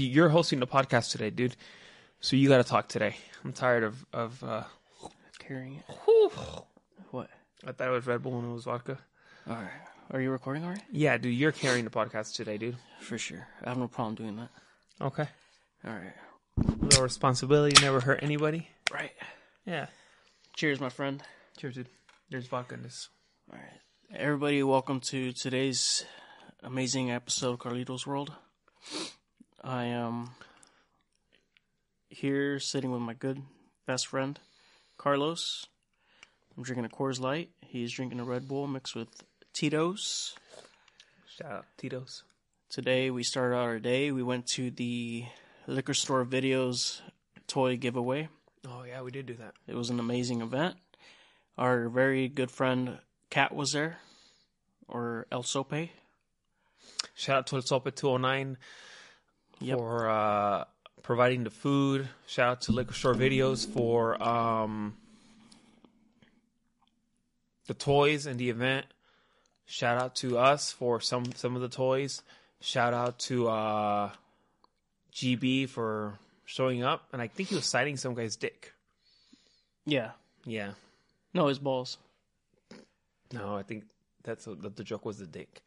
You're hosting the podcast today, dude. So you got to talk today. I'm tired of of. Uh, Carrying it. whew. What? I thought it was Red Bull and it was vodka. All right. Are you recording already? Yeah, dude, you're carrying the podcast today, dude. For sure. I have no problem doing that. Okay. All right. Little responsibility never hurt anybody. Right. Yeah. Cheers, my friend. Cheers, dude. There's vodka in this. All right. Everybody, welcome to today's amazing episode of Carlitos World. I am here sitting with my good best friend, Carlos. I'm drinking a Coors Light. He's drinking a Red Bull mixed with Tito's. Shout out Tito's. Today we started out our day. We went to the liquor store videos toy giveaway. Oh yeah, we did do that. It was an amazing event. Our very good friend Kat was there, or El Sope. Shout out to El Sopa 209 Yep. for uh, providing the food. Shout out to Liquor Store Videos for um, the toys and the event. Shout out to us for some some of the toys. Shout out to uh, GB for showing up, and I think he was citing some guy's dick. Yeah. Yeah, No, his balls. no, I think that's what the joke was the dick.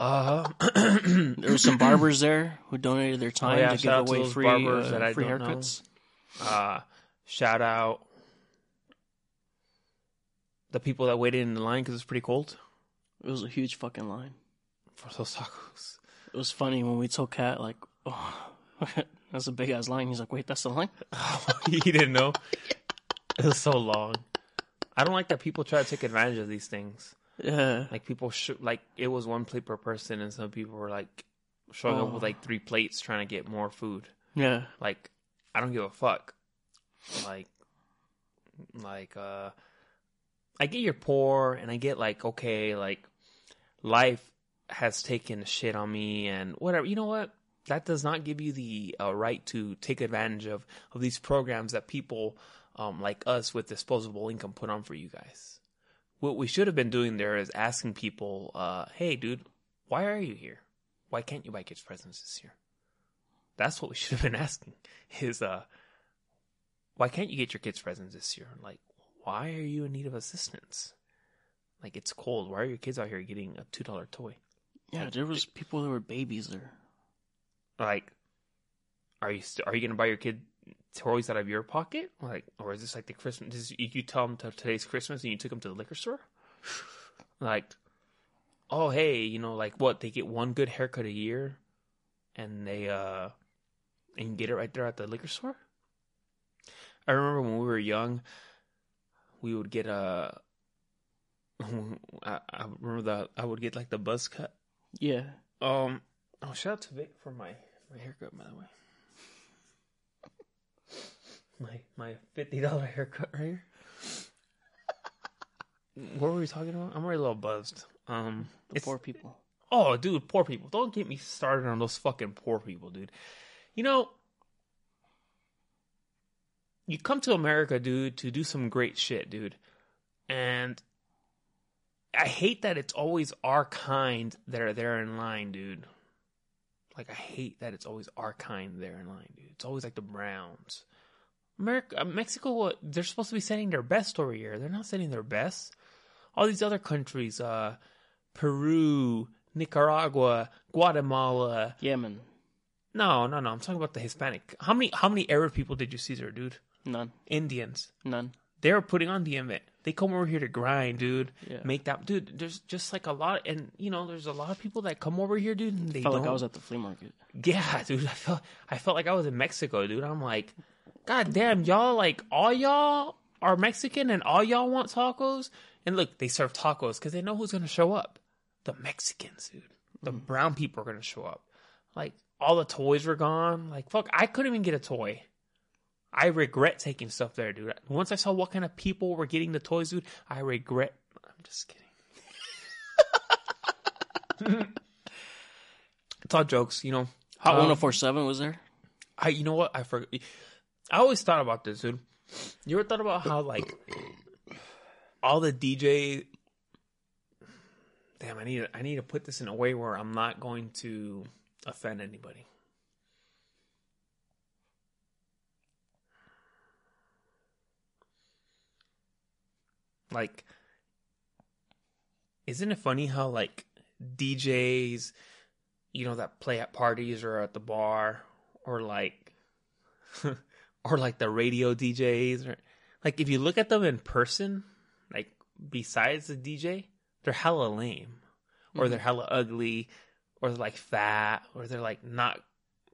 Uh, There were some barbers there who donated their time Oh, yeah, to give away those free barbers uh, free haircuts. uh, shout out the people that waited in the line because it's pretty cold It was a huge fucking line. for those tacos. It was funny when we told Kat like, "Oh, that's a big ass line." He's like, "Wait, that's the line." he didn't know. It was so long. I don't like that people try to take advantage of these things. Yeah. Like people should like it was one plate per person, and some people were like showing up with Oh. like three plates trying to get more food. Yeah. Like I don't give a fuck. Like, like uh, I get you're poor, and I get like okay, like life has taken shit on me, and whatever. You know what? That does not give you the uh, right to take advantage of of these programs that people um, like us with disposable income put on for you guys. What we should have been doing there is asking people, uh, "Hey, dude, why are you here? Why can't you buy kids presents this year?" That's what we should have been asking. Is uh, why can't you get your kids presents this year? And like, why are you in need of assistance? Like, it's cold. Why are your kids out here getting a two dollar toy? Yeah. There was people that were babies there. Like, are you st- are you gonna buy your kid toys out of your pocket? Like, or is this like the Christmas? This, you tell them to, today's Christmas and you took them to the liquor store? like, oh hey, you know, like what? They get one good haircut a year, and they uh, and you get it right there at the liquor store. I remember when we were young, we would get a. I, I remember that I would get like the buzz cut. Yeah. Um. Oh, shout out to Vic for my my haircut, by the way. My my fifty dollar haircut right here. What were we talking about? I'm already a little buzzed. Um. The poor people. Oh, dude, poor people. Don't get me started on those fucking poor people, dude. You know, you come to America, dude, to do some great shit, dude. And I hate that it's always our kind that are there in line, dude. Like, I hate that it's always our kind there in line, dude. It's always like the Browns. America, uh, Mexico, they're supposed to be sending their best over here. They're not sending their best. All these other countries, uh, Peru, Nicaragua, Guatemala. Yemen. No, no, no. I'm talking about the Hispanic. How many how many Arab people did you see there, dude? None. Indians. None. They're putting on the event. They come over here to grind, dude. Yeah. Make that dude. There's just like a lot, and you know, there's a lot of people that come over here, dude. And they I felt don't. like I was at the flea market. Yeah, dude. I felt I felt like I was in Mexico, dude. I'm like, God damn, y'all like all y'all are Mexican and all y'all want tacos. And look, they serve tacos because they know who's gonna show up. The Mexicans, dude. The brown people are gonna show up. Like all the toys were gone. Like fuck, I couldn't even get a toy. I regret taking stuff there, dude. Once I saw what kind of people were getting the toys, dude, I regret. I'm just kidding. it's all jokes, you know. Hot Um, 1047 was there? I you know what I forgot. I always thought about this, dude. You ever thought about how like all the DJ? Damn, I need I need to put this in a way where I'm not going to offend anybody. Like, isn't it funny how like DJs, you know, that play at parties or at the bar or like or like the radio DJs, or like if you look at them in person, like besides the DJ, they're hella lame, or they're hella ugly, or they're like fat, or they're like not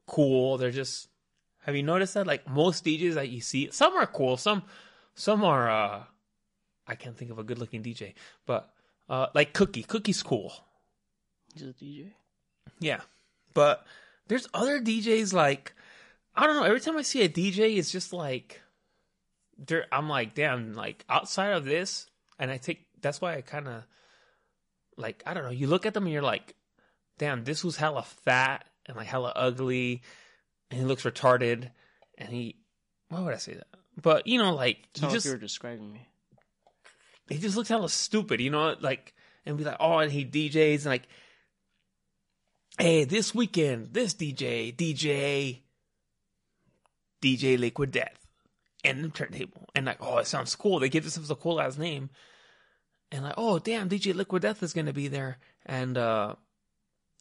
cool. They're just. Have you noticed that? Like most DJs that you see, some are cool, some some are. uh I can't think of a good looking DJ, but uh like Cookie. Cookie's cool. He's a DJ. Yeah. But there's other DJs like I don't know, every time I see a DJ it's just like I'm like, damn, like outside of this and I take that's why I kinda like I don't know, you look at them and you're like, damn, this was hella fat and like hella ugly and he looks retarded and he why would I say that? But you know, like like just you were describing me. he just looks hella stupid, you know, like and be like, oh, and he DJs and like, hey, this weekend, this DJ, DJ, DJ Liquid Death, and the turntable, and like, oh, it sounds cool. They give themselves a cool ass name, and like, oh, damn, DJ Liquid Death is gonna be there, and uh,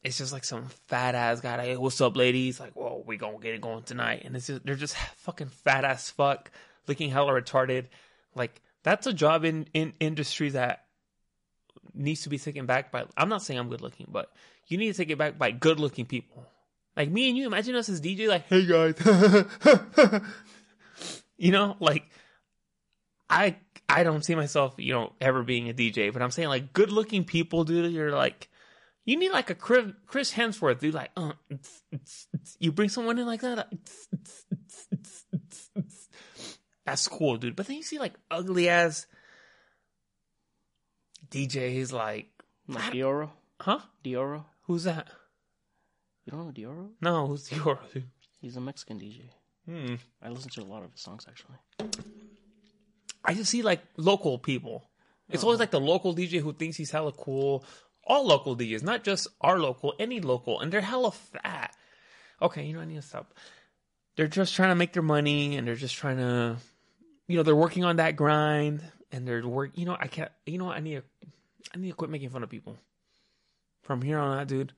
it's just like some fat ass guy. Like, hey, what's up, ladies? Like, whoa, we gonna get it going tonight, and it's just they're just fucking fat ass fuck, looking hella retarded. Like, that's a job in in industry that needs to be taken back by. I'm not saying I'm good looking, but you need to take it back by good looking people. Like me and you, imagine us as DJ, like, hey guys, you know, like I I don't see myself, you know, ever being a DJ, but I'm saying like good looking people, dude. You're like, you need like a Chris, Chris Hemsworth, dude. Like, uh, you bring someone in like that, that's cool, dude. But then you see like ugly ass DJs, like, Like Dioro. huh? Dioro. Who's that? You don't know Dioro? No, who's Dior, dude? He's a Mexican DJ. Hmm. I listen to a lot of his songs actually. I just see like local people. It's always like the local DJ who thinks he's hella cool. All local DJs, not just our local, any local, and they're hella fat. Okay, you know I need to stop. They're just trying to make their money, and they're just trying to, you know, they're working on that grind, and they're work. You know, I can't. You know, what? I need to. I need to quit making fun of people. From here on out, dude,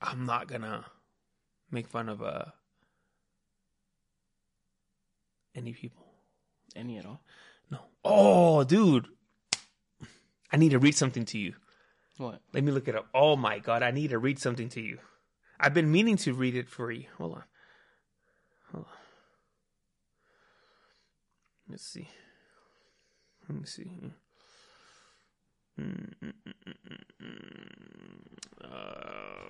I'm not gonna make fun of uh any people. Any at all? No. Oh, dude. I need to read something to you. What? Let me look it up. Oh my god, I need to read something to you. I've been meaning to read it for you. Hold on. Hold on. Let's see. Let me see. Mm, mm, mm, mm, mm, mm. Uh, Mm, mm, mm, uh,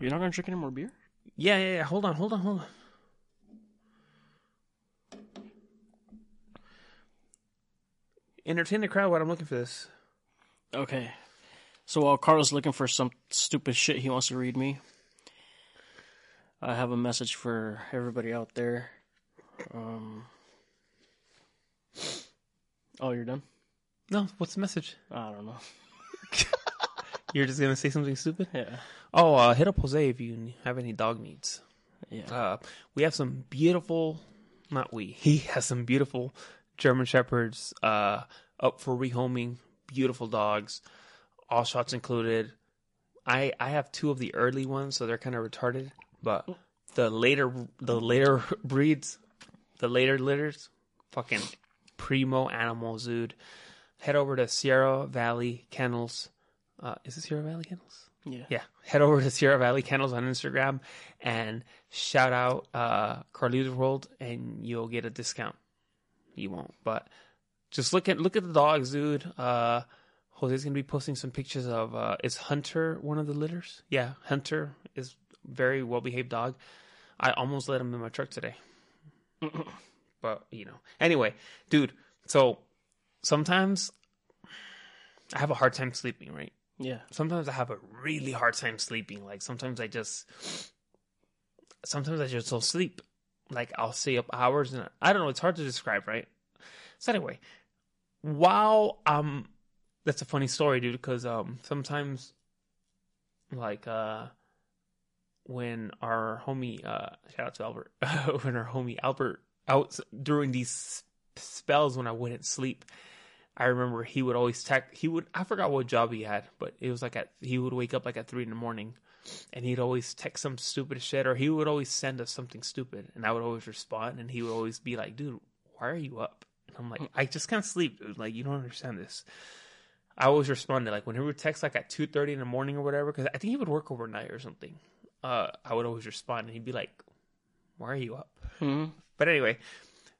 you're not gonna drink any more beer? yeah, yeah, yeah. Hold on, hold on, hold on. Entertain the crowd while I'm looking for this. Okay. So while Carlos looking for some stupid shit he wants to read me, I have a message for everybody out there. Um. Oh, you're done? No, what's the message? I don't know. You're just gonna say something stupid? Yeah. Oh, uh, hit up Jose if you have any dog needs. Yeah. Uh, we have some beautiful, not we, he has some beautiful German Shepherds uh, up for rehoming. Beautiful dogs, all shots included. I I have two of the early ones, so they're kind of retarded. But the later the later breeds, the later litters, fucking primo animals, dude. Head over to Sierra Valley Kennels. Uh, is it Sierra Valley Kennels? yeah. yeah, head over to Sierra Valley Kennels on Instagram and shout out uh, Carlito's World, and you'll get a discount. You won't, but just look at look at the dogs, dude. Uh, Jose's gonna be posting some pictures of. Uh, is Hunter one of the litters? Yeah, Hunter is very well behaved dog. I almost let him in my truck today, but you know. Anyway, dude. So sometimes I have a hard time sleeping, right? Yeah. sometimes I have a really hard time sleeping. Like sometimes I just, sometimes I just don't sleep. Like I'll stay up hours and I don't know. It's hard to describe, right? So anyway, while um, that's a funny story, dude. Because um, sometimes, like uh, when our homie uh, shout out to Albert, when our homie Albert out during these spells when I wouldn't sleep. I remember he would always text. He would. I forgot what job he had, but it was like at. He would wake up like at three in the morning, and he'd always text some stupid shit, or he would always send us something stupid, and I would always respond, and he would always be like, "Dude, why are you up?" And I'm like, "I just can't sleep. Dude. Like, you don't understand this." I always responded like when he would text like at two thirty in the morning or whatever, because I think he would work overnight or something. Uh, I would always respond, and he'd be like, "Why are you up?" Hmm. But anyway,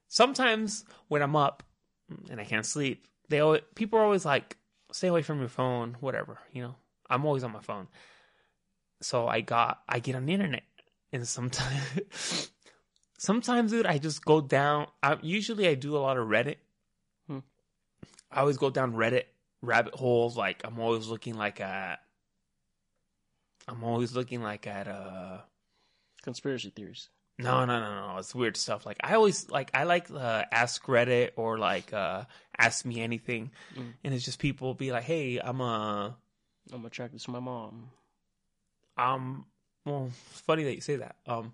sometimes when I'm up and I can't sleep, they always, people are always like, "Stay away from your phone, whatever." You know, I'm always on my phone, so I got I get on the internet, and sometimes, sometimes, dude, I just go down. I usually I do a lot of Reddit. Hmm. I always go down Reddit rabbit holes. Like I'm always looking like at. I'm always looking like at uh Conspiracy theories. No, no, no, no. It's weird stuff. Like I always like I like uh, ask Reddit or like uh ask me anything, Mm. and it's just people be like, "Hey, I'm a I'm attracted to my mom. um." Well, it's funny that you say that. Um,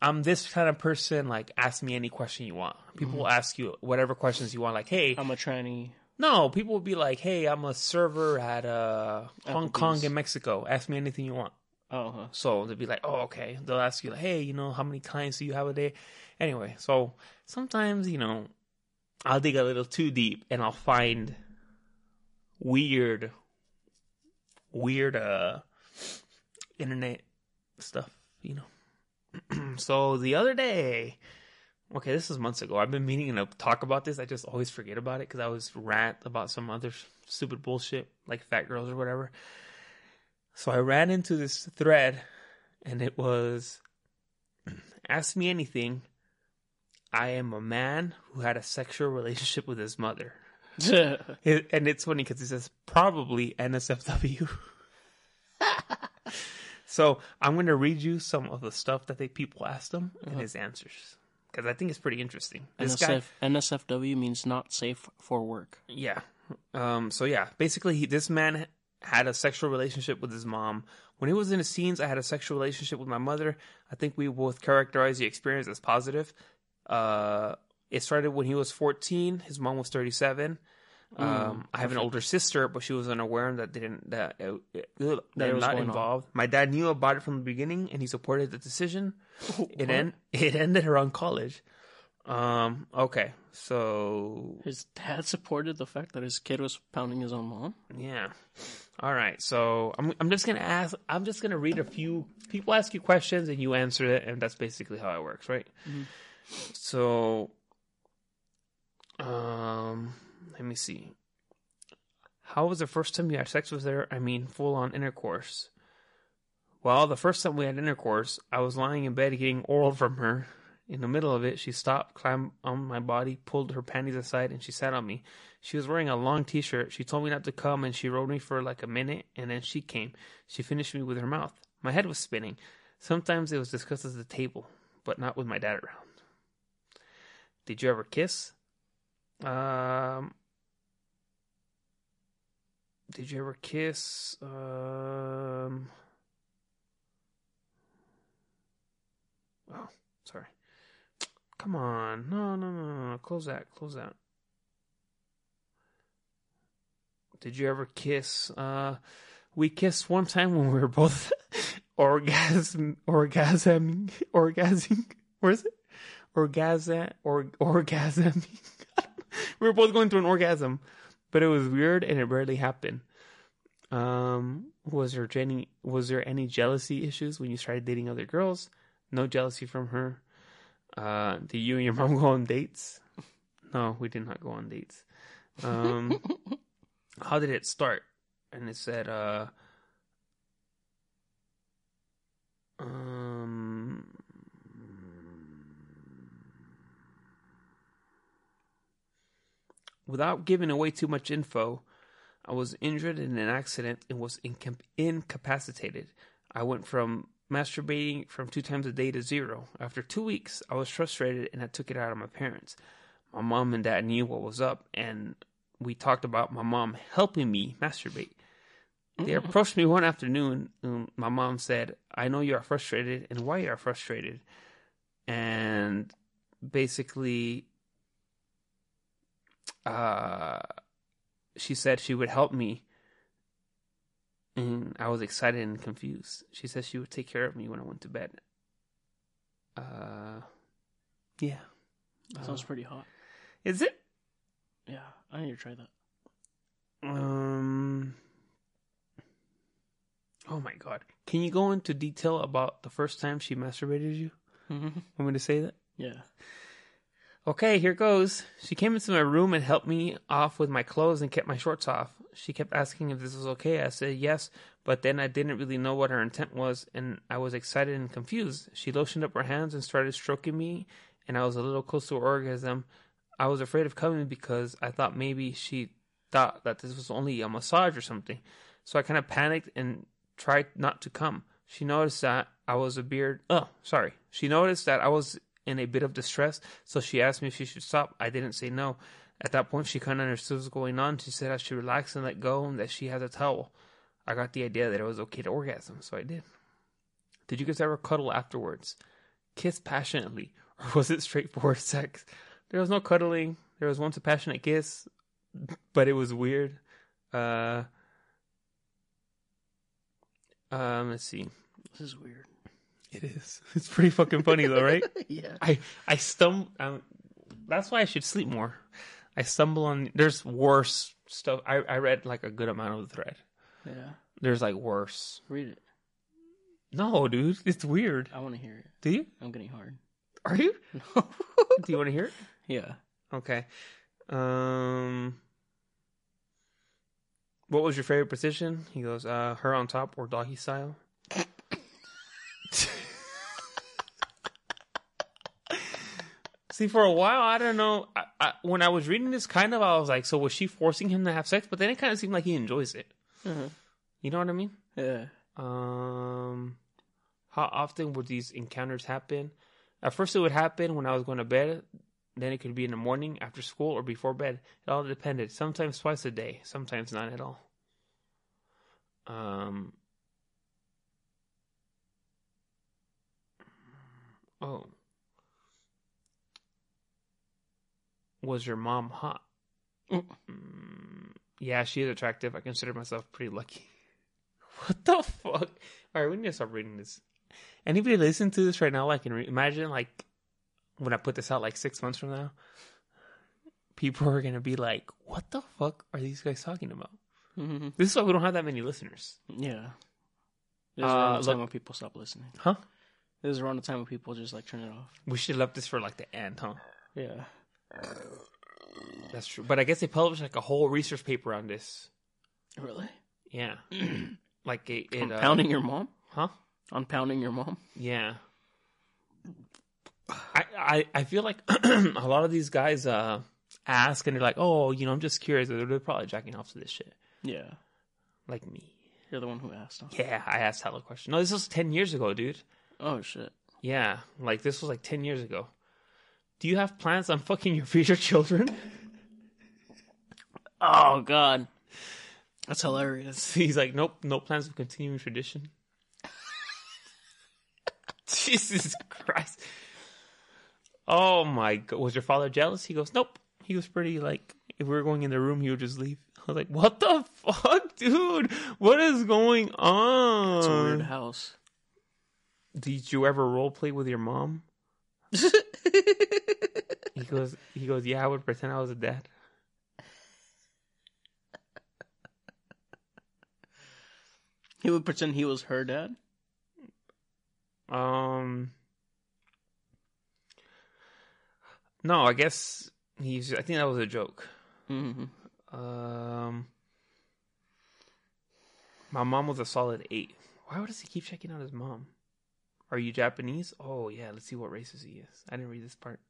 I'm this kind of person. Like, ask me any question you want. People will ask you whatever questions you want. Like, hey, I'm a tranny. no. People will be like, "Hey, I'm a server at uh Hong Kong in Mexico. Ask me anything you want." Oh, huh. So they'll be like, oh, okay. They'll ask you, like, hey, you know, how many clients do you have a day? Anyway, so sometimes, you know, I'll dig a little too deep and I'll find weird, weird, uh, internet stuff, you know. so the other day, okay, this was months ago. I've been meaning to talk about this. I just always forget about it because I always rant about some other stupid bullshit, like fat girls or whatever. So I ran into this thread and it was ask me anything. I am a man who had a sexual relationship with his mother. It, and it's funny because it says probably NSFW. so I'm going to read you some of the stuff that they people asked him and his answers because I think it's pretty interesting. This guy, NSFW means not safe for work. yeah. Um. So yeah, basically, he, this man had a sexual relationship with his mom. When he was in his teens, I had a sexual relationship with my mother. I think we both characterize the experience as positive. Uh, it started when he was 14. His mom was 37. Um, I have an older sister, but she was unaware that didn't that uh, uh, that it was not going on. involved. My dad knew about it from the beginning, and he supported the decision. It end it ended around college. Um. Okay. So His dad supported the fact that his kid was pounding his own mom. yeah. All right. So I'm I'm just gonna ask. I'm just gonna read a few. People ask you questions and you answer it, and that's basically how it works, right? So, um, let me see. How was the first time you had sex with her? I mean, full on intercourse. Well, the first time we had intercourse, I was lying in bed getting oral from her. In the middle of it, she stopped, climbed on my body, pulled her panties aside, and she sat on me. She was wearing a long t shirt. She told me not to come, and she rode me for like a minute, and then she came. She finished me with her mouth. My head was spinning. Sometimes it was discussed at the table, but not with my dad around. Did you ever kiss? Um, did you ever kiss? Um, oh, sorry. Come on. No, no, no, no. Close that. Close that. Did you ever kiss? Uh, we kissed one time when we were both orgasm, orgasming, orgasming. Where is it? Orgasm, or orgasming. we were both going through an orgasm, but it was weird and it rarely happened. Um, was there any was there any jealousy issues when you started dating other girls? No jealousy from her. Uh, did you and your mom go on dates? No, we did not go on dates. Um, how did it start? And it said, uh, um, without giving away too much info, I was injured in an accident and was incap- incapacitated. I went from masturbating from two times a day to zero. After two weeks, I was frustrated and I took it out on my parents. My mom and dad knew what was up, and we talked about my mom helping me masturbate. They approached me one afternoon, and my mom said, I know you are frustrated and why you are frustrated. And basically, uh, she said she would help me. And I was excited and confused. She said she would take care of me when I went to bed. Uh, yeah. That sounds pretty hot. Is it? Yeah, I need to try that. Um. Oh my god! Can you go into detail about the first time she masturbated you? Mm-hmm. Want me to say that? Yeah. Okay, here goes. She came into my room and helped me off with my clothes and kept my shorts off. She kept asking if this was okay. I said yes, but then I didn't really know what her intent was, and I was excited and confused. She lotioned up her hands and started stroking me, and I was a little close to orgasm. I was afraid of coming because I thought maybe she thought that this was only a massage or something. So I kind of panicked and tried not to come. She noticed that I was a beard. Oh, sorry. She noticed that I was in a bit of distress, so she asked me if she should stop. I didn't say no. At that point, she kind of understood what was going on. She said I should relax and let go, and that she has a towel. I got the idea that it was okay to orgasm, so I did. Did you guys ever cuddle afterwards? Kiss passionately, or was it straightforward sex? There was no cuddling. There was once a passionate kiss, but it was weird. Uh, um, let's see. This is weird. It is. It's pretty fucking funny though, right? yeah. I I stumble. Um, that's why I should sleep more. I stumble on. There's worse stuff. I I read like a good amount of the thread. Yeah. There's like worse. Read it. No, dude, it's weird. I want to hear it. Do you? I'm getting hard. Are you? No. Do you want to hear it? yeah. Okay. Um. What was your favorite position? He goes, uh, her on top or doggy style. See, for a while, I don't know. I, I, when I was reading this, kind of, I was like, so was she forcing him to have sex? But then it kind of seemed like he enjoys it. Uh-huh. You know what I mean? Yeah. Um, how often would these encounters happen? At first, it would happen when I was going to bed. Then it could be in the morning, after school, or before bed. It all depended. Sometimes twice a day. Sometimes not at all. Um. Oh. Was your mom hot? Mm. Mm, yeah, she is attractive. I consider myself pretty lucky. What the fuck? All right, we need to stop reading this. Anybody listen to this right now? Like, can re- imagine like when I put this out like six months from now, people are gonna be like, "What the fuck are these guys talking about?" Mm-hmm. This is why we don't have that many listeners, Yeah. This is Uh, around the time look- when people stop listening. huh? This is around the time when people just like turn it off. We should have left this for like the end, huh? Yeah. That's true. But I guess they published like a whole research paper on this. Really? Yeah, like it. it On uh, pounding your mom? huh? On pounding your mom? Yeah. I, I I feel like a lot of these guys uh ask and they're like, oh, you know, I'm just curious. They're, they're probably jacking off to this shit, Yeah. like me. You're the one who asked. Huh? Yeah, I asked hella question. No, this was ten years ago, dude. Oh shit. Yeah, like this was like ten years ago. Do you have plans on fucking your future children? Oh god. That's hilarious. He's like, nope, no plans of continuing tradition. Jesus Christ. Oh my god. Was your father jealous? He goes, nope. He was pretty like, if we were going in the room, he would just leave. I was like, what the fuck, dude? What is going on? It's a weird house. Did you ever role play with your mom? He goes, he goes, yeah, I would pretend I was a dad. he would pretend he was her dad. Um, no, I guess he's. I think that was a joke. Mm-hmm. Um, my mom was a solid eight. Why does he keep checking out his mom? Are you Japanese? Oh yeah, let's see what races he is. I didn't read this part.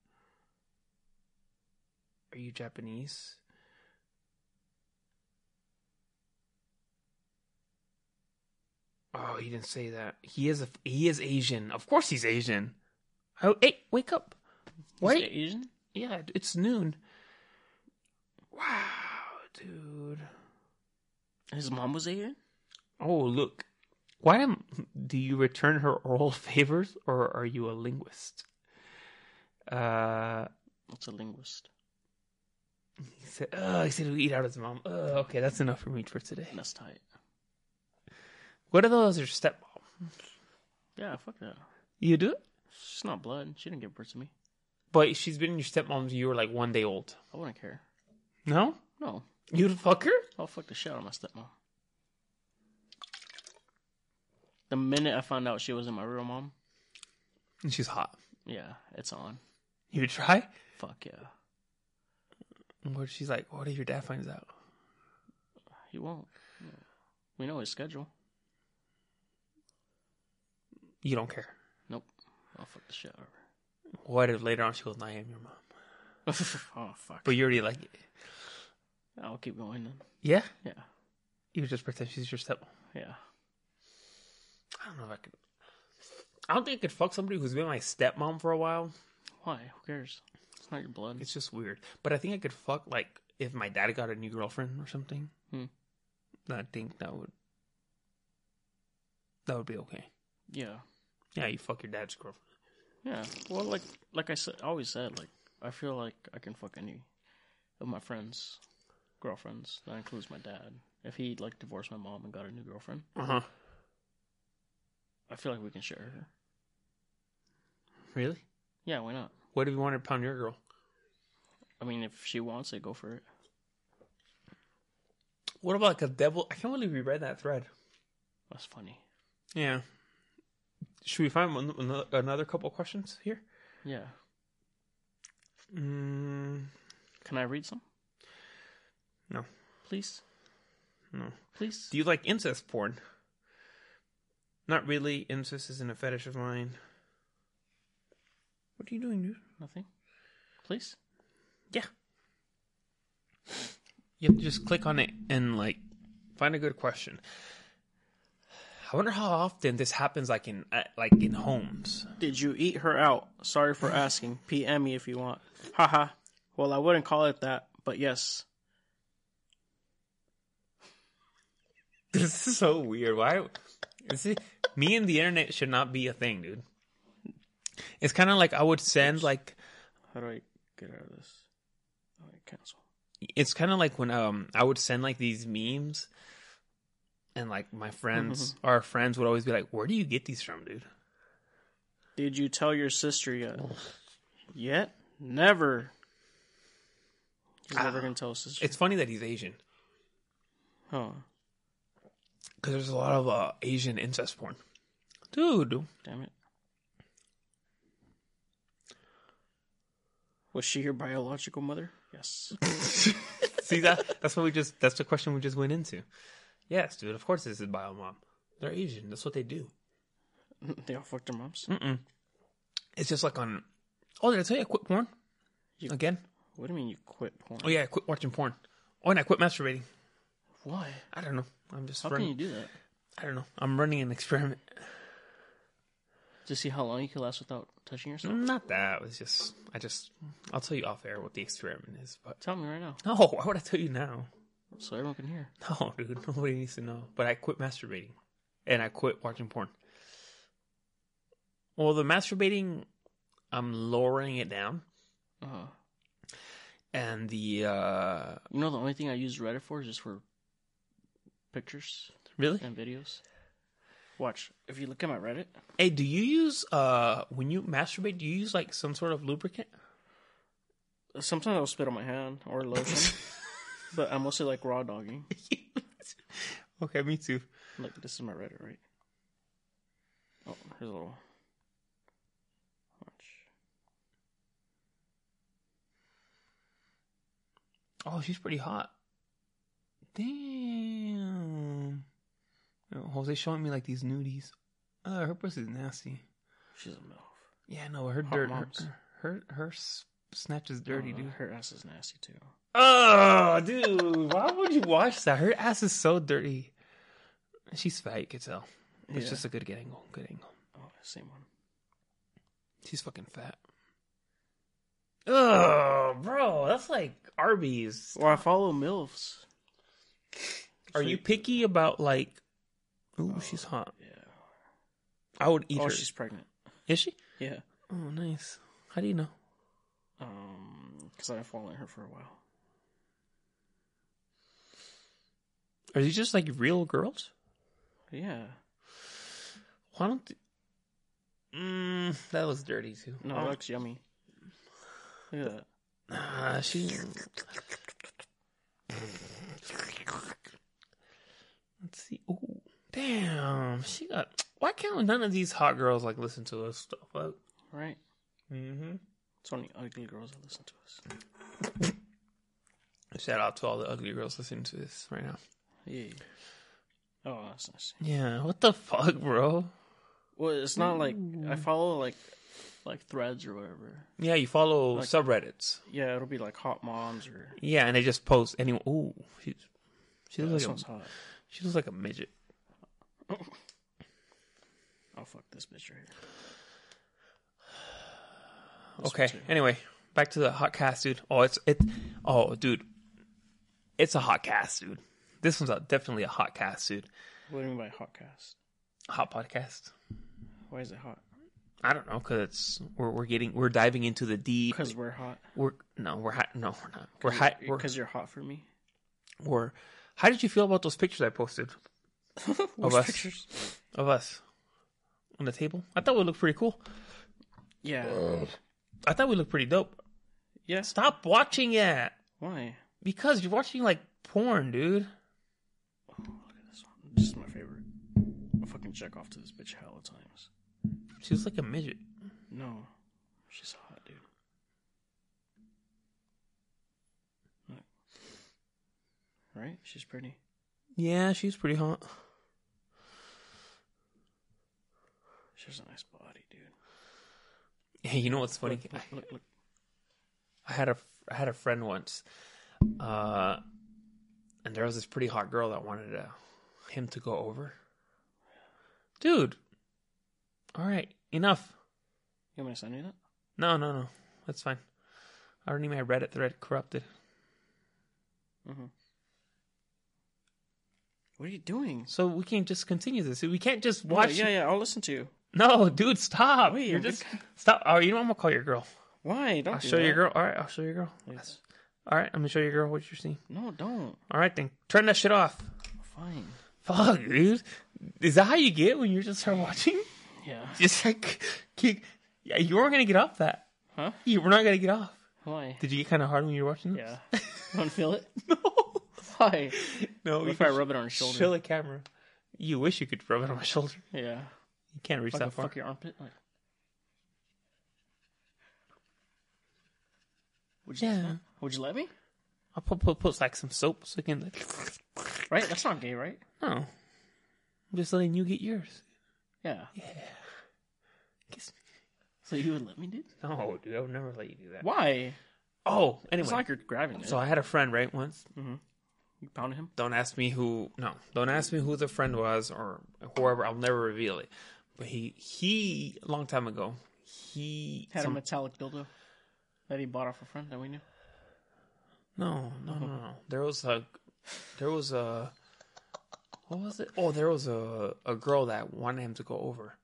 Are you Japanese? Oh, he didn't say that. He is a he is Asian. Of course he's Asian. Oh, hey, wake up! What? Asian? yeah, it's noon. Wow, dude. His mom was Asian. Oh, look. Why am, do you return her oral favors or are you a linguist? Uh, What's a linguist? He said, "Oh, he said he'll eat out of his mom." Oh, okay, that's enough for me for today. That's tight. What are those? Your stepmom? Yeah, fuck that. You do it, She's not blood. She didn't give birth to me. but she's been your stepmom. since You were like one day old. I wouldn't care. No, No, you'd fuck her. I'll fuck the shit out of my stepmom. The minute I found out she wasn't my real mom, And she's hot. yeah, it's on. You would try. Fuck yeah. What she's like? What if your dad finds out? He won't. We know his schedule. You don't care. Nope. I'll fuck the shit out of her. What if later on she goes, "I am your mom," oh fuck. but you already like it? I'll keep going then. Yeah. Yeah. You would just pretend she's your stepmom. Yeah. I don't know if I could. I don't think I could fuck somebody who's been my stepmom for a while. Why? Who cares? It's not your blood. It's just weird. But I think I could fuck like if my dad got a new girlfriend or something. Hmm. I think that would that would be okay. yeah. Yeah, you fuck your dad's girlfriend. Yeah. Well, like like I said, always said, like I feel like I can fuck any of my friends' girlfriends. That includes my dad. If he like divorced my mom and got a new girlfriend, Uh huh. I feel like we can share her. Really? Yeah, why not? What if you wanted to pound your girl? I mean, if she wants it, go for it. What about like a devil? I can't believe we read that thread. That's funny. Yeah. Should we find one, another, another couple questions here? Yeah. Mm, Can I read some? No. Please. no. Please. Do you like incest porn? Not really. Incest isn't a fetish of mine. What are you doing, dude? Nothing. Please. Yeah. You have to just click on it and like find a good question. I wonder how often this happens, like in uh, like in homes. Did you eat her out? Sorry for asking. PM me if you want. Haha. well, I wouldn't call it that, but yes. This is so weird. Why? It, me and the internet should not be a thing, dude. It's kind of like I would send like How do I get out of this? Oh, I cancel. it's kind of like when um I would send like these memes, and like my friends, our friends would always be like, "Where do you get these from, dude?" Did you tell your sister yet? Yet? Never. He's never gonna tell his sister. It's funny that he's Asian Huh. Because there's a lot of uh, Asian incest porn, dude. Damn it. Was she your biological mother? Yes. See that? That's what we just. That's the question we just went into. Yes, dude. Of course, this is bio mom. They're Asian. That's what they do. they all fucked their moms. Mm-mm. It's just like on. Oh, did I tell you I quit porn? You- Again? What do you mean you quit porn? Oh yeah, I quit watching porn. Oh, and I quit masturbating. Why? I don't know. I'm just How can you do that? I don't know. I'm running an experiment. To see how long you can last without touching yourself? Not that. It was just. I just. I'll tell you off air what the experiment is. But Tell me right now, no, why would I tell you now? so everyone can hear. No, dude. Nobody needs to know. But I quit masturbating, and I quit watching porn. Well, the masturbating, I'm lowering it down, Uh, and the uh you know, the only thing I use Reddit for is just for pictures really. and videos. Watch. If you look at my Reddit, Hey, do you use uh when you masturbate? Do you use like some sort of lubricant? sometimes I'll spit on my hand or lotion, but I'm mostly like raw dogging. okay, me too. Look, this is my Reddit, right? Oh, here's a little. Watch. Oh, she's pretty hot. Damn. You know, Jose's showing me like these nudies. Uh, her pussy's nasty. She's a milf. Yeah, no, her Hot dirt, her, moms. her her s- snatch is dirty, Uh, dude. Her ass is nasty too. Oh, dude, why would you watch that? Her ass is so dirty. She's fat, you could tell. It's Yeah. just a good get angle. Good angle. Oh, same one. She's fucking fat. Oh, bro, that's like Arby's. Well, I follow milfs. Are you picky about like? Ooh, she's hot. Yeah. I would eat Oh, her. she's pregnant. Is she? Yeah. Oh, nice. How do you know? Um, because I've been following her for a while. Are these just like real girls? Yeah. Why don't? th- Mm, that looks dirty too. No, Oh, it looks yummy. Look at that. Ah, she. Let's see. Oh, damn. She got. Why can't none of these hot girls like listen to us stuff? Like, Right? mm-hmm. It's only ugly girls that listen to us. Shout out to all the ugly girls listening to this right now. Yeah. Oh, that's nice. Yeah. What the fuck, bro? Well, it's not like I follow like like threads or whatever. Yeah, you follow Like- subreddits. Yeah, it'll be like hot moms or. Yeah, and they just post anyone. Ooh, she's she looks like a, hot. she looks like a midget. Oh fuck this bitch right here. This Okay. Anyway, back to the hot cast, dude. Oh, it's it. Oh, dude, it's a hot cast, dude. This one's a, definitely a hot cast, dude. What do you mean by hot cast? Hot podcast. Why is it hot? I don't know, cause it's we're we're getting we're diving into the deep. Because we're hot. We're no, we're hot. No, we're not. We're hot. Because you're hot for me. we're. How did you feel about those pictures I posted Which us. pictures? of us on the table? I thought we looked pretty cool. Yeah. Uh, I thought we looked pretty dope. Yeah. Stop watching it Why? because you're watching like porn, dude. Oh, look at this one. This is my favorite. I'll fucking check off to this bitch hella times. She looks like a midget. No. She's hot, dude. Look. Right? She's pretty. Yeah, she's pretty hot. She has a nice body, dude. Hey, you know what's funny? Look, look, look. I had a I had a friend once, uh, and there was this pretty hot girl that wanted uh, him to go over. Dude, all right, enough. You want me to send you that? No, no, no, that's fine. I already need my Reddit thread corrupted. Mm-hmm. What are you doing? So we can't just continue this. We can't just Watch. yeah, yeah, I'll listen to you. No, dude, stop. Wait, You're you're just stop. Oh, you know what? I'm gonna call your girl. Why? Don't I'll do show that. your girl. All right, I'll show your girl. Yes. All right, I'm gonna show your girl what you're seeing. No, don't. All right, then turn that shit off. Fine. Fuck, dude. Is that how you get when you just start watching? Yeah. Just like. Yeah, you weren't gonna get off that. Huh? You were not gonna get off. Why? Did you get kind of hard when you were watching? this? Yeah. You want to feel it? no. Why? No. What if I rub it on your shoulder? Show the camera. You wish you could rub it on my shoulder. Yeah. You can't reach Like that far. fuck your armpit? Like. Would you, Yeah. Would you let me? I'll put, put put like some soap so you can. Like... Right? That's not gay, right? No. I'm just letting you get yours. Yeah. Kiss me. So you would let me, dude? No, dude, I would never let you do that. Why? Oh, anyway. It's like you're grabbing it. so I had a friend right once. Mm-hmm. you pounded him? Don't ask me who. No, don't ask me who the friend was or whoever. I'll never reveal it. But he he a long time ago. He Had some- a metallic dildo that he bought off a friend that we knew. no no no uh-huh. no. There was a there was a what was it? Oh, there was a a girl that wanted him to go over,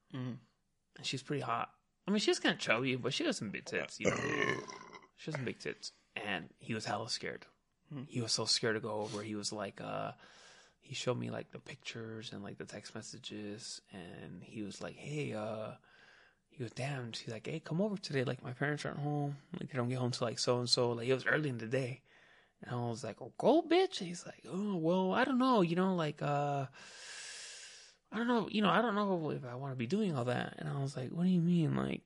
and she's pretty hot. I mean, she's kind of chubby, but she has some big tits. You know, she has some big tits, and he was hella scared. He was so scared to go over. He was like, uh, he showed me like the pictures and like the text messages, and he was like, hey, uh, he was damn. She's like, hey, come over today. Like my parents aren't home. Like they don't get home till like so and so. Like it was early in the day. And I was like, oh, go, bitch. And he's like, oh, well, I don't know. You know, like, uh, I don't know. You know, I don't know if I want to be doing all that. And I was like, what do you mean? Like,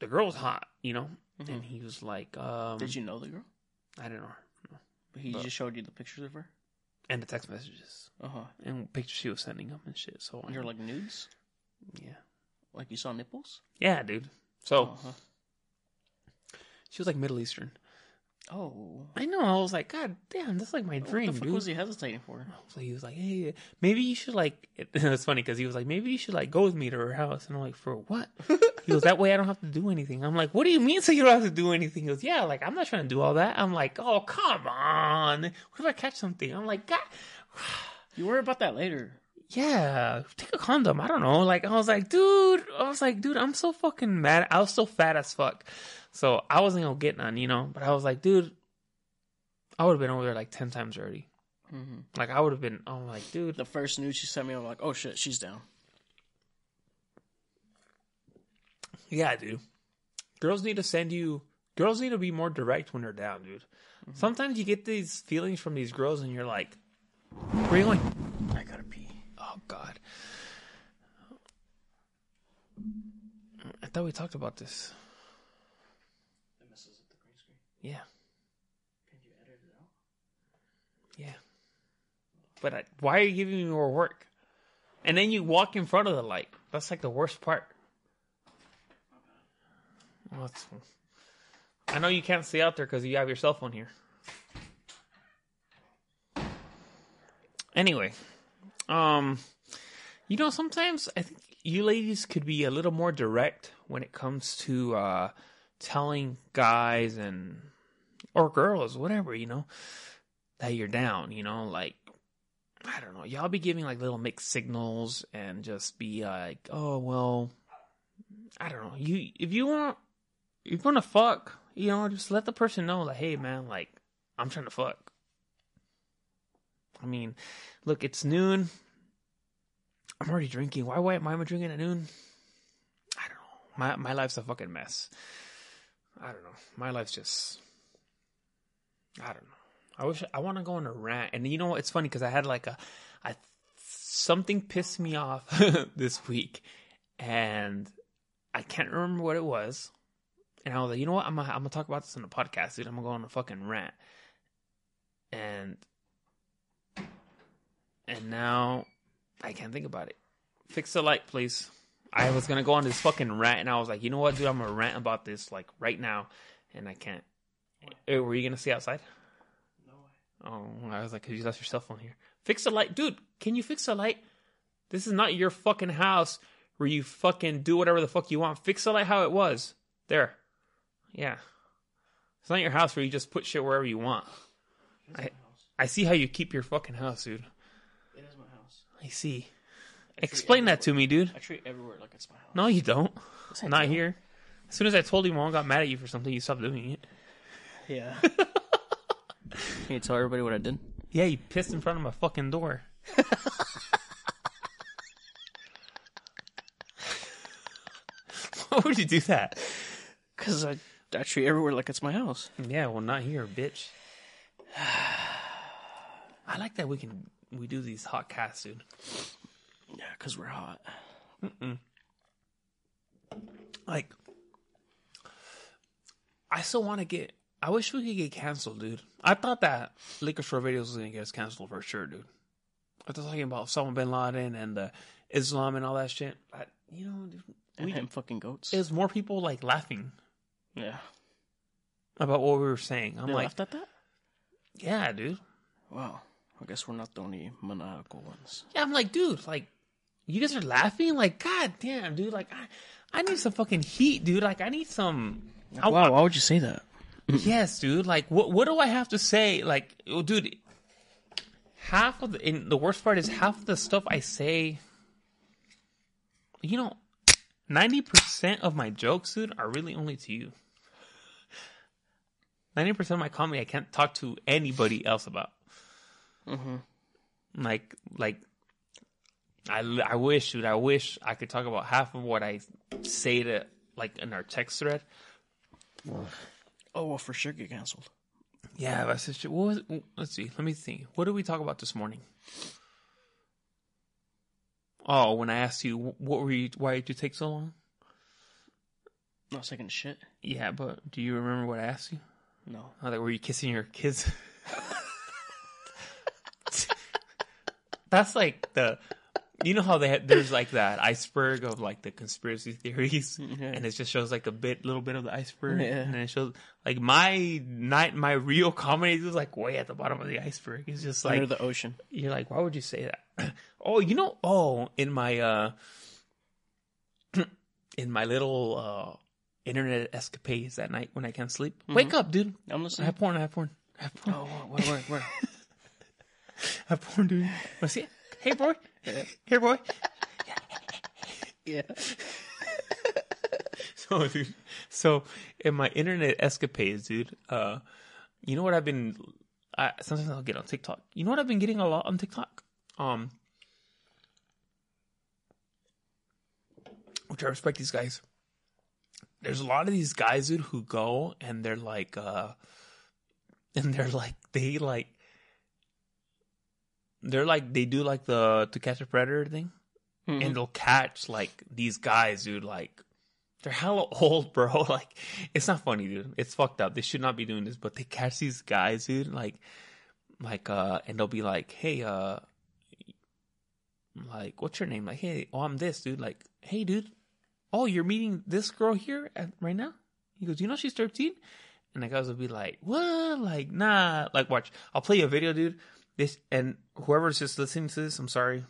the girl's hot, you know? And he was like, um, Did you know the girl? I didn't know. But he But- just showed you the pictures of her? And the text messages Uh huh. and pictures she was sending him and shit. So, You're like nudes? yeah. Like you saw nipples? Yeah, dude. So, Uh huh. she was like Middle Eastern. Oh. I know. I was like, God damn, that's like my dream, what the fuck dude. was he hesitating for? So he was like, "Hey, maybe you should like." It, was funny because he was like, "Maybe you should like go with me to her house," and I'm like, "For what?" he goes, "That way I don't have to do anything." I'm like, "What do you mean? So you don't have to do anything?" He goes, "Yeah, like I'm not trying to do all that." I'm like, "Oh, come on! What if I catch something?" I'm like, "God, You worry about that later. yeah, take a condom." I don't know. Like I was like, "Dude," I was like, "Dude, I'm so fucking mad." I was so fat as fuck, so I wasn't gonna get none, you know. But I was like, "Dude." I would have been over there like ten times already. Mm-hmm. Like I would have been. I'm like, dude. The first news she sent me, I'm like, oh shit, she's down. Yeah, dude. Girls need to send you. Girls need to be more direct when they're down, dude. Mm-hmm. Sometimes you get these feelings from these girls, and you're like, "Where are you going?" I gotta pee. Oh God. I thought we talked about this. It messes up the green screen. Yeah, Can you edit it out? yeah. But I, why are you giving me more work? And then you walk in front of the light. That's like the worst part. Well, it's- I know you can't see out there because you have your cell phone here. Anyway, um, you know, sometimes I think you ladies could be a little more direct when it comes to uh, telling guys and or girls, whatever, you know, that you're down. You know, like I don't know, y'all be giving like little mixed signals and just be like, oh well, I don't know. You if you want, if you want to fuck, you know, just let the person know, like, hey man, like I'm trying to fuck. I mean, look, it's noon. I'm already drinking. Why, why, why am I drinking at noon? I don't know. My my life's a fucking mess. I don't know. My life's just. I don't know. I wish I want to go on a rant, and you know what? It's funny because I had like a, I something pissed me off this week, and I can't remember what it was. And I was like, you know what? I'm gonna I'm gonna talk about this in the podcast, dude. I'm gonna go on a fucking rant, and and now I can't think about it. Fix the light, please. I was gonna go on this fucking rant, and I was like, you know what, dude? I'm gonna rant about this like right now, and I can't. Eh, Were you gonna stay outside? No way. Oh, I was like, cause you left your cell phone here. Fix the light, dude. Can you fix the light? This is not your fucking house where you fucking do whatever the fuck you want. Fix the light how it was. There. Yeah. It's not your house where you just put shit wherever you want. I-. I see how you keep your fucking house, dude. It is my house. I see. I Explain that to me, dude. I treat everywhere like it's my house. No, you don't. Yes, Not do. here. As soon as I told you, mom got mad at you for something, you stopped doing it. Yeah. Can you tell everybody what I did? Yeah, you pissed in front of my fucking door. Why would you do that? Because I, I treat everywhere like it's my house. Yeah, well, not here, bitch. I like that we can we do these hot casts, dude. Yeah, because we're hot. Like, I still want to get. I wish we could get canceled, dude. I thought that Liquor Store videos was gonna get us canceled for sure, dude. I was talking about Osama bin Laden and the Islam and all that shit. I, you know, dude, And we him fucking goats. was more people like laughing yeah. about what we were saying. I'm They like, laughed at that? yeah, dude. Wow. I guess we're not the only maniacal ones. Yeah, I'm like, dude, like, you guys are laughing? Like, god damn, dude. Like, I, I need some fucking heat, dude. Like, I need some. I, wow, why would you say that? yes, dude. Like, what what do I have to say? Like, oh, dude, half of the and the worst part is half of the stuff I say. You know, ninety percent of my jokes, dude, are really only to you. Ninety percent of my comedy, I can't talk to anybody else about. Mm-hmm. Like, like, I, I wish, dude, I wish I could talk about half of what I say to, like, in our text thread. Oh, well, for sure get canceled. Yeah, that's just, what was, let's see, let me think. What did we talk about this morning? Oh, when I asked you, what were you, why did you take so long? Not second shit. Yeah, but do you remember what I asked you? No. Oh, like, were you kissing your kids? That's like the, you know how they had, there's like that iceberg of like the conspiracy theories, Yeah. and it just shows like a bit, little bit of the iceberg, Yeah. and then it shows like my night, my real comedy is like way at the bottom of the iceberg. It's just like Under the ocean. you're like, why would you say that? oh, you know, oh, in my uh, in my little uh internet escapades at night when I can't sleep, wake up, dude. I'm listening. I have porn. I have porn. I have porn. Oh, where, where, where? I have porn, dude. Want to see it? Hey, boy. Here, boy. yeah. So, dude. So, in my internet escapades, dude. Uh, you know what I've been? I sometimes I'll get on TikTok. You know what I've been getting a lot on TikTok? Um, which I respect these guys. There's a lot of these guys, dude, who go and they're like, uh, and they're like, they like, they're like, they do like the to catch a predator thing, Mhm. and they'll catch like these guys, dude, like. They're hella old, bro. Like, it's not funny, dude. It's fucked up. They should not be doing this, but they catch these guys, dude. Like, like, uh, and they'll be like, "Hey, uh, like, what's your name? Like, hey, oh, I'm this, dude. Like, hey, dude. Oh, you're meeting this girl here at, right now? He goes, you know she's 13? And the guys will be like, what? Like, nah. Like, watch. I'll play you a video, dude. This and whoever's just listening to this, I'm sorry.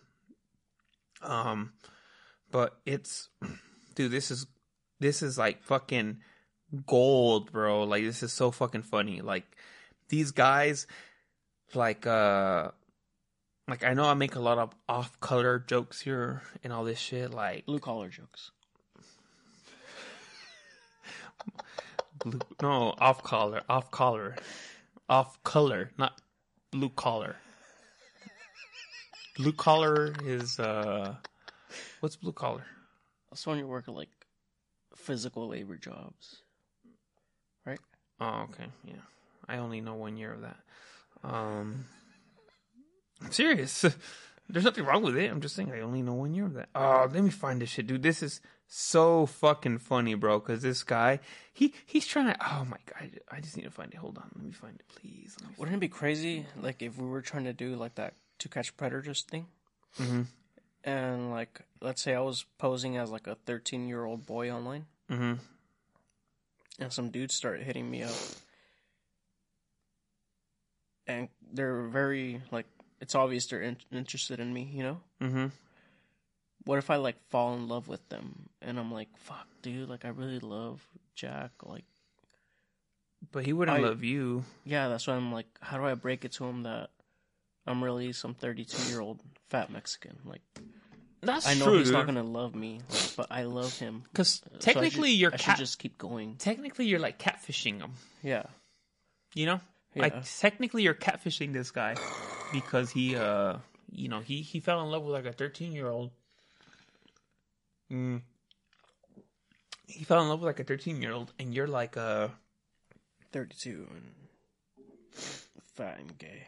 Um, but it's, dude, this is this is like fucking gold, bro. Like, this is so fucking funny. Like, these guys, like, uh, like I know I make a lot of off color jokes here and all this shit. Like, Blue collar jokes. blue, no, off collar, off collar, off color, not blue collar. Blue collar is uh, what's blue collar? When you're working like physical labor jobs. Right? Oh, okay, yeah. I only know one year of that. Um, I'm serious. There's nothing wrong with it. I'm just saying I only know one year of that. Oh, let me find this shit, dude. This is so fucking funny, bro. Because this guy, he he's trying to. Oh my god, I just need to find it. Hold on, let me find it, please. Me Wouldn't it be crazy like if we were trying to do like that to catch predators thing? Mhm. And like let's say I was posing as like a 13 year old boy online Mm-hmm. and some dudes start hitting me up. And they're very like it's obvious they're in- interested in me, you know? Mm-hmm. What if I like fall in love with them and I'm like, "Fuck, dude, like I really love Jack." Like, But he wouldn't I- love you. yeah, that's why I'm like, how do I break it to him that I'm really some 32 year old fat Mexican? Like, That's I know true, he's not gonna love me, like, but I love him. Because So technically, should- you're I should cat. just keep going. Technically, you're like catfishing him. Yeah, You know, yeah. like technically, you're catfishing this guy because he, uh, you know, he he fell in love with like a 13 year old. Mm. He fell in love with like a 13 year old, and you're like, a 32 and fat and gay.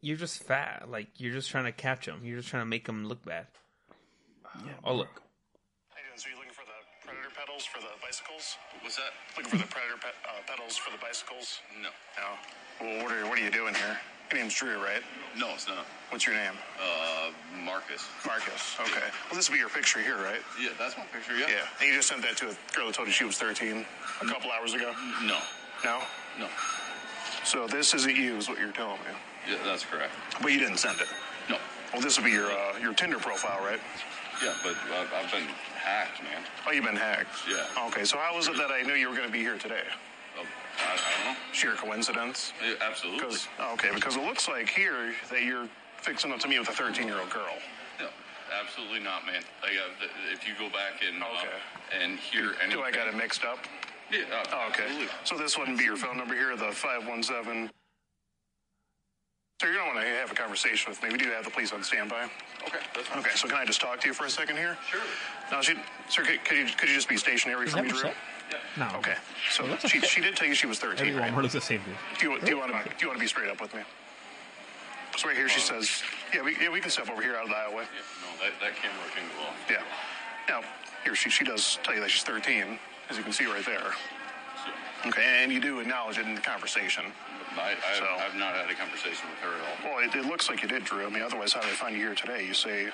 you're just fat. Like you're just trying to catch him. You're just trying to make him look bad. Yeah. Oh look, How you doing? So you looking for the predator pedals for the bicycles? What's that? Looking for the predator pe- uh, pedals for the bicycles? No. No. Well, what are what are you doing here? Your name's Drew, right? No, it's not. What's your name? Uh, Marcus. Marcus. Okay. Well, this will be your picture here, right? Yeah, that's my picture, yeah? Yeah. And you just sent that to a girl that told you she was 13 a couple hours ago. No. No. No. So this isn't you, is what you're telling me. Yeah, that's correct. But you didn't send it. No. Well, this will be your uh, your Tinder profile, right? Yeah, but I've, I've been hacked, man. Oh, you've been hacked. Yeah. Okay. So how was it that I knew you were going to be here today? Uh, I, I don't know. Sheer coincidence. Yeah, absolutely. Because okay, because it looks like here that you're fixing up to meet with a 13 year old girl. No, absolutely not, man. Like, uh, if you go back and Okay. uh, and hear anything, Do I got it mixed up? Yeah, uh, Oh, okay. absolutely. So this wouldn't be your phone number here, the 517. So you're going to want to have a conversation with me. We do have the police on standby. Okay, that's. Okay, so can I just talk to you for a second here? Sure. Now, she, sir, could, could you could you just be stationary for me, Drew? Michelle? no. Okay. So she, she did tell you she was 13, right? looks the same, dude. Do you, do you want to do you want to be straight up with me? So right here she uh, says, yeah, we, yeah, we can step over here out of the aisleway. Yeah, no, that, that camera can go off. Yeah. Now, here she she does tell you that she's 13, as you can see right there. Okay, and you do acknowledge it in the conversation. I, I, So- I've not had a conversation with her at all. Well, it, it looks like you did, Drew. I mean, otherwise, how did I find you here today? You say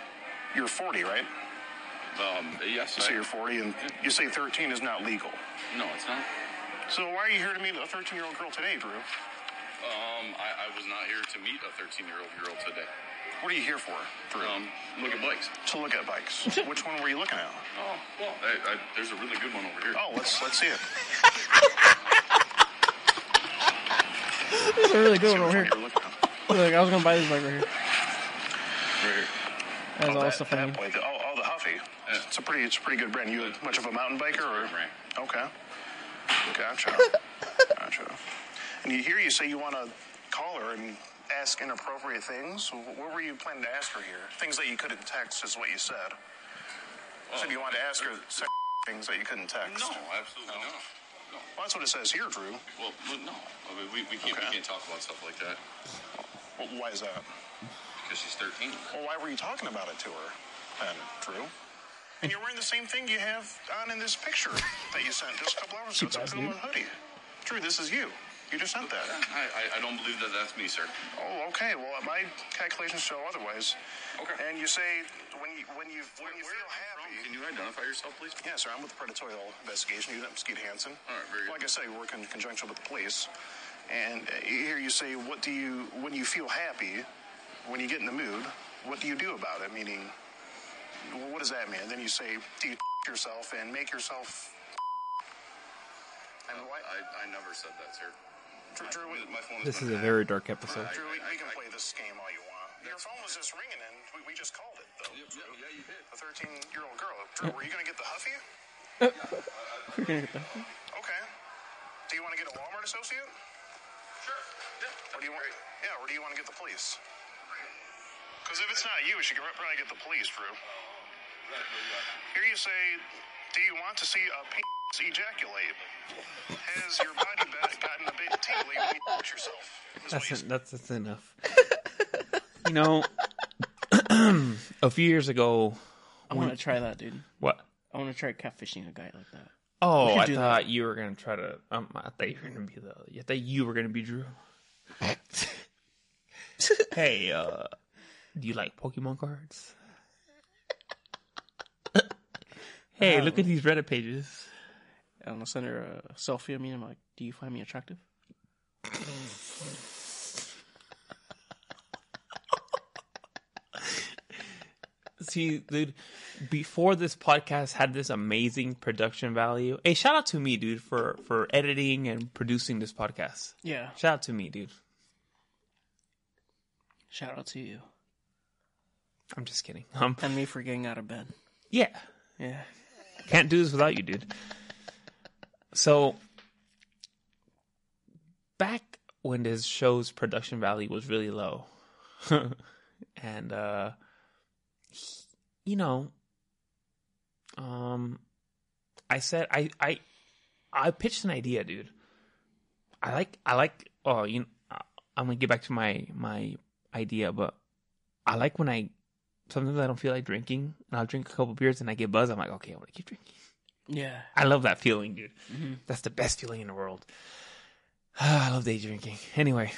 you're 40, right? Um, yes, You I, say you're 40, and you say 13 is not legal. no, it's not. So why are you here to meet a 13 year old girl today, Drew? Um, I, I was not here to meet a 13 year old girl today. What are you here for, Drew? Um, look at bikes. to look at bikes. Which one were you looking at? Oh, well, I, I, there's a really good one over here. Oh, let's let's see it. It's a really good one over here. you're looking at. Look, I was gonna buy this bike right here. Right here. That's Oh, all that, stuff I that need. boy, the- oh, oh, the Huffy. Yeah. It's a pretty, it's a pretty good brand. You much of a mountain biker, or Brand. okay, gotcha, gotcha. And you hear you say you want to call her and ask inappropriate things? What were you planning to ask her here? Things that you couldn't text is what you said. You said you wanted to ask her sex things that you couldn't text. No, absolutely not. No. Well, that's what it says here, Drew. Well, but no. I mean, we, we can't Okay. we can't talk about stuff like that Well, why is that? because she's 13. Well, why were you talking about it to her then, Drew? And you're wearing the same thing you have on in this picture that you sent just a couple hours ago. It's a bad, Puma hoodie. Drew, this is you. You just sent that. I, I, I don't believe that that's me, sir. Oh, okay. Well, my calculations show otherwise. Okay. And you say when you when you when you Where feel are you from? happy. Can you identify yourself, please? Yeah, sir. I'm with the Predatorial Investigation Unit, Skeet Hansen. All right, very good. Like I said, we work in conjunction with the police. And uh, here you say, what do you when you feel happy, when you get in the mood, what do you do about it? Meaning, well, what does that mean? Then you say, do you yourself and make yourself. And why? I, I never said that, sir. Drew, Drew, we- My phone This is a very dark episode. Drew, we, we can play this game all you want. Your phone was just ringing, and we, we just called it, though. Yeah, yeah, yeah, you did. A 13 year old girl. Drew, were you going to get the Huffy? We're gonna get that. Okay. Do you want to get a Walmart associate? Sure. Yeah. Or do you want? Yeah, or do you want to get the police? Because if it's not you, we should probably get the police, Drew. Here you say, do you want to see a penis ejaculate? Has your body be- gotten a bit tingly when you touch yourself? That's you en- that's that's enough. you know, a few years ago, I want to try that, dude. what? I want to try catfishing a guy like that. Oh, I do thought you were gonna try to. Um, I thought you were gonna be the. I thought you were gonna be Drew. hey, uh, do you like Pokemon cards? Hey, look at these Reddit pages. I'm gonna send her a selfie of me. and I'm like, "Do you find me attractive?" See, dude, before this podcast had this amazing production value. Hey, shout out to me, dude, for for editing and producing this podcast. Yeah. Shout out to me, dude. Shout out to you I'm just kidding. Um, and me for getting out of bed. yeah, Yeah. Can't do this without you, dude. So, back when this show's production value was really low, and uh, you know, um, I said I I I pitched an idea, dude. I like I like oh you know, I'm gonna get back to my my idea, but I like when I sometimes I don't feel like drinking and I'll drink a couple beers and I get buzzed. I'm like, okay, I want to keep drinking. Yeah. I love that feeling, dude. Mm-hmm. That's the best feeling in the world. I love day drinking. Anyway,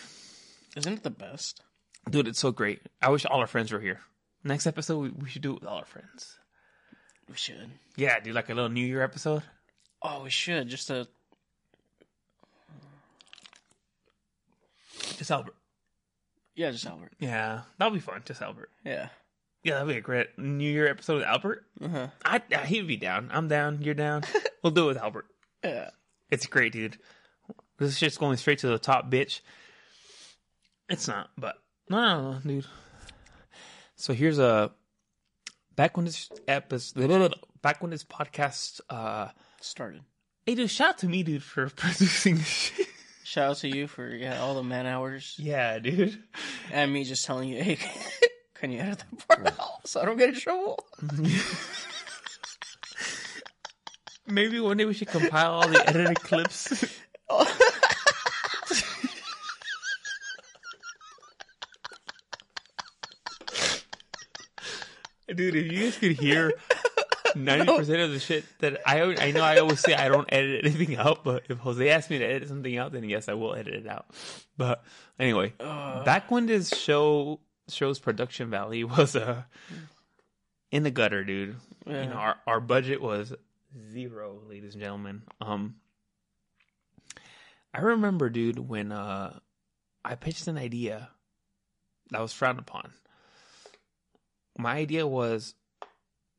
Isn't it the best? dude, it's so great. I wish all our friends were here. Next episode, we, we should do it with all our friends. We should. Yeah, do like a little New Year episode. Oh, we should. Just a Just Albert. Yeah, just Albert. Yeah, that'll be fun. Just Albert. Yeah. Yeah, that'd be a great New Year episode with Albert. Uh huh. I, I he'd be down. I'm down. You're down. we'll do it with Albert. Yeah. It's great, dude. This shit's going straight to the top, bitch. It's not, but no, no, no, dude. So here's a back when this episode, back when this podcast, uh, Started. hey, dude, shout out to me, dude, for producing this shit. Shout out to you for yeah all the man hours Yeah, dude. and me just telling you, hey, can you edit that part out so I don't get in trouble? Maybe one day we should compile all the edited clips. Dude, if you guys could hear ninety percent of the shit that I I know I always say I don't edit anything out, but if Jose asks me to edit something out, then yes, I will edit it out. But anyway, back when this show show's production value was uh in the gutter, dude. You know, our our budget was zero, ladies and gentlemen. Um, I remember, dude, when uh I pitched an idea that was frowned upon. My idea was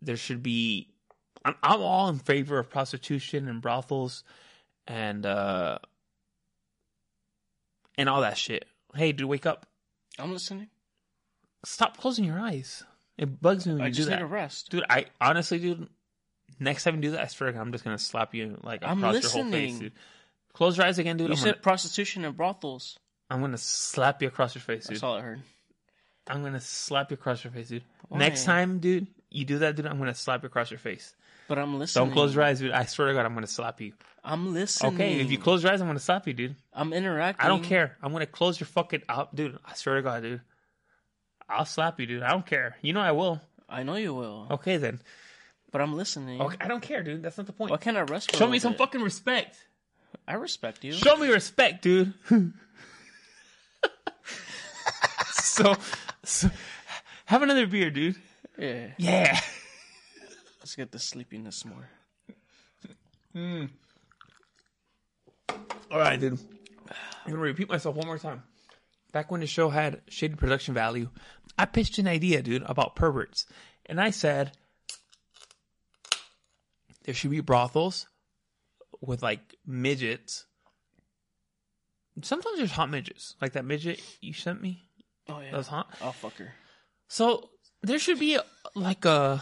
there should be. I'm, I'm all in favor of prostitution and brothels, and uh and all that shit. Hey, dude, wake up! I'm listening. Stop closing your eyes. It bugs me when I you do just need that, a rest. dude. I honestly, dude. Next time you do that, I swear to God, I'm just gonna slap you like I'm across your whole face, dude. Close your eyes again, dude. You I'm said gonna- prostitution and brothels. I'm gonna slap you across your face, dude. That's all I heard. I'm gonna slap you across your face, dude. Why? Next time, dude, you do that, dude, I'm gonna slap you across your face. But I'm listening. Don't close your eyes, dude. I swear to God, I'm gonna slap you. I'm listening. Okay, if you close your eyes, I'm gonna slap you, dude. I'm interacting. I don't care. I'm gonna close your fucking up, dude. I swear to God, dude. I'll slap you, dude. I don't care. You know I will. I know you will. Okay then. But I'm listening. Okay, I don't care, dude. That's not the point. Why can't I rest? Show me some bit? fucking respect. I respect you. Show me respect, dude. so, so, have another beer, dude. yeah. Yeah. Let's get the sleepiness more. Mm. All right, dude. I'm gonna repeat myself one more time. Back when the show had shaded production value, I pitched an idea, dude, about perverts, and I said there should be brothels with like midgets. Sometimes there's hot midgets, like that midget you sent me. Oh yeah. That was hot. Oh fuck her. So there should be like a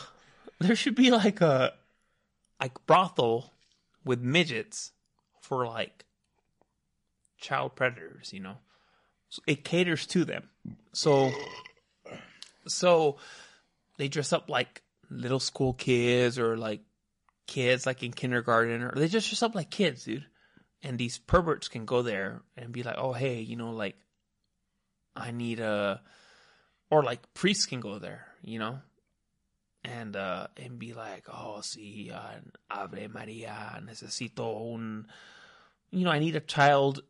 there should be like a like brothel with midgets for like child predators, you know. So it caters to them. So so they dress up like little school kids or like kids like in kindergarten or they just dress up like kids, dude. And these perverts can go there and be like, "Oh, hey, you know, like I need a or like priests can go there, you know, and uh and be like, oh, see, sí, uh, Ave Maria, necesito un, you know, I need a child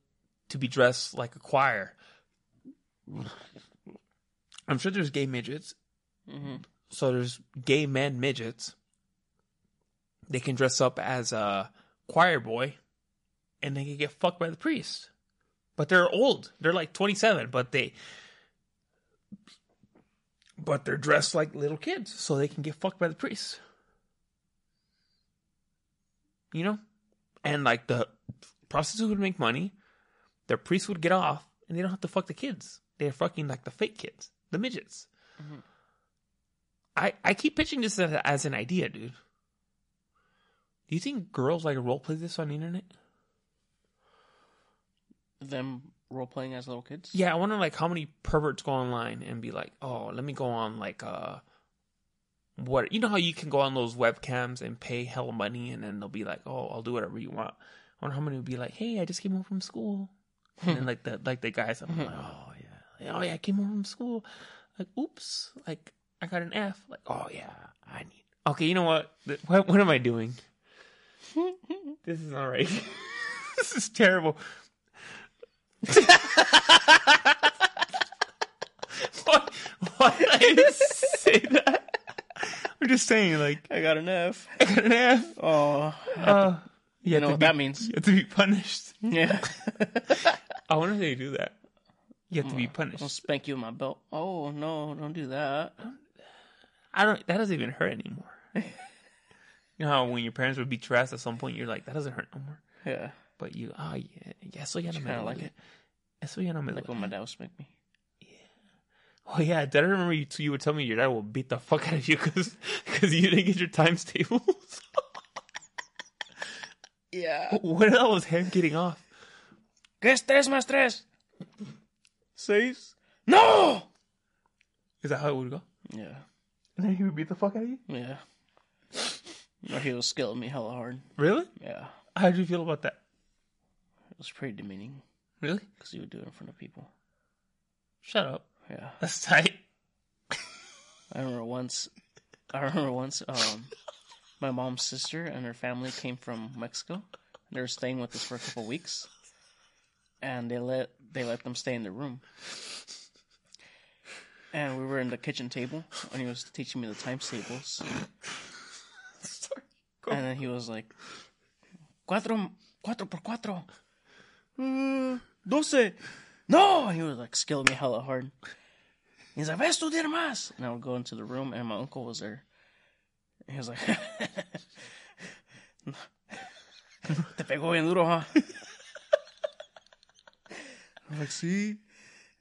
to be dressed like a choir. I'm sure there's gay midgets, Mm-hmm. so there's gay men midgets. They can dress up as a choir boy, and they can get fucked by the priest. But they're old. They're like 27, but they but they're dressed like little kids, so they can get fucked by the priest. You know? And like the prostitute would make money, the priest would get off, and they don't have to fuck the kids. They're fucking like the fake kids, the midgets. I I keep pitching this as, as an idea, dude. Do you think girls like role play this on the internet? Them role playing as little kids. Yeah, I wonder like how many perverts go online and be like, oh, let me go on like uh what you know how you can go on those webcams and pay hell money and then they'll be like, Oh, I'll do whatever you want. I wonder how many would be like, Hey, I just came home from school. And then like the like the guys I'm like, Oh yeah. Oh yeah, I came home from school. Like, oops, like I got an F. Like, oh yeah, I need Okay, you know what? What what am I doing? this is not right. this is terrible. why, why did I say that? I'm just saying, like, I got an F. I got an F. Oh, Uh, you, you know what be, that means. You have to be punished. Yeah. I wonder if they do that. You have to be punished. I'll spank you with my belt. Oh no, don't do that. I don't. That doesn't even hurt anymore. you know how when your parents would beat your ass at some point, you're like, that doesn't hurt no more. Yeah. But you, oh yeah, yeah. So no me Kinda like it. Eso ya no me Like when my dad would spank me. Yeah. Oh yeah, did I remember you? You would tell me your dad will beat the fuck out of you because because you didn't get your times tables. Yeah. what the hell was him getting off? ¿Qué es tres más tres? Seis. No! Is that how it would go? Yeah. And then he would beat the fuck out of you. Yeah. Or he was skilling me hella hard. Really? Yeah. How did you feel about that? It was pretty demeaning Really? because he would do it in front of people. Shut up. Yeah. That's tight. I remember once. I remember once. Um, my mom's sister and her family came from Mexico. They were staying with us for a couple weeks, and they let they let them stay in the room. And we were in the kitchen table, and he was teaching me the times tables. Sorry. And then he was like, cuatro, cuatro por cuatro. Uh, doce. No! And he was like skilling me hella hard. He's like, ve a estudiar más. And I would go into the room, and my uncle was there. And he was like, te pegó bien duro, huh? I'm like, sí.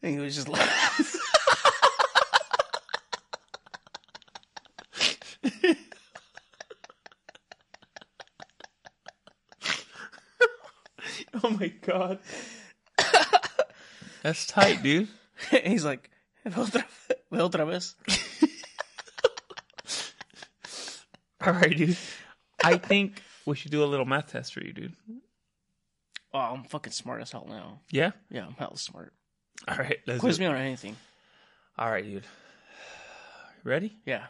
And he was just like, Oh my god. That's tight, dude. He's like, "Ve otra, otra vez." All right, dude. I think we should do a little math test for you, dude. Oh, I'm fucking smart as hell now. Yeah. Yeah, I'm hell smart. All right. Let's Quiz me on anything. All right, dude. Ready? Yeah.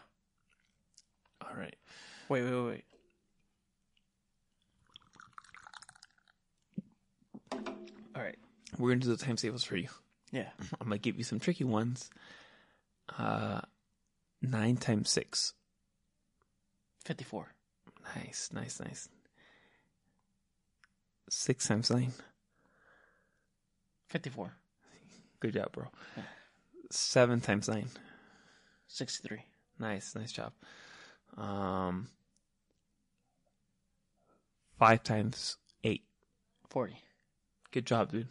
All right. Wait, wait, wait, wait. All right. We're gonna do the time tables for you. Yeah. I'm gonna give you some tricky ones. Uh, nine times six. 54. Nice, nice, nice. Six times nine. 54. Good job, bro. Seven times nine. 63. Nice, nice job. Um, five times eight. 40. Good job, dude.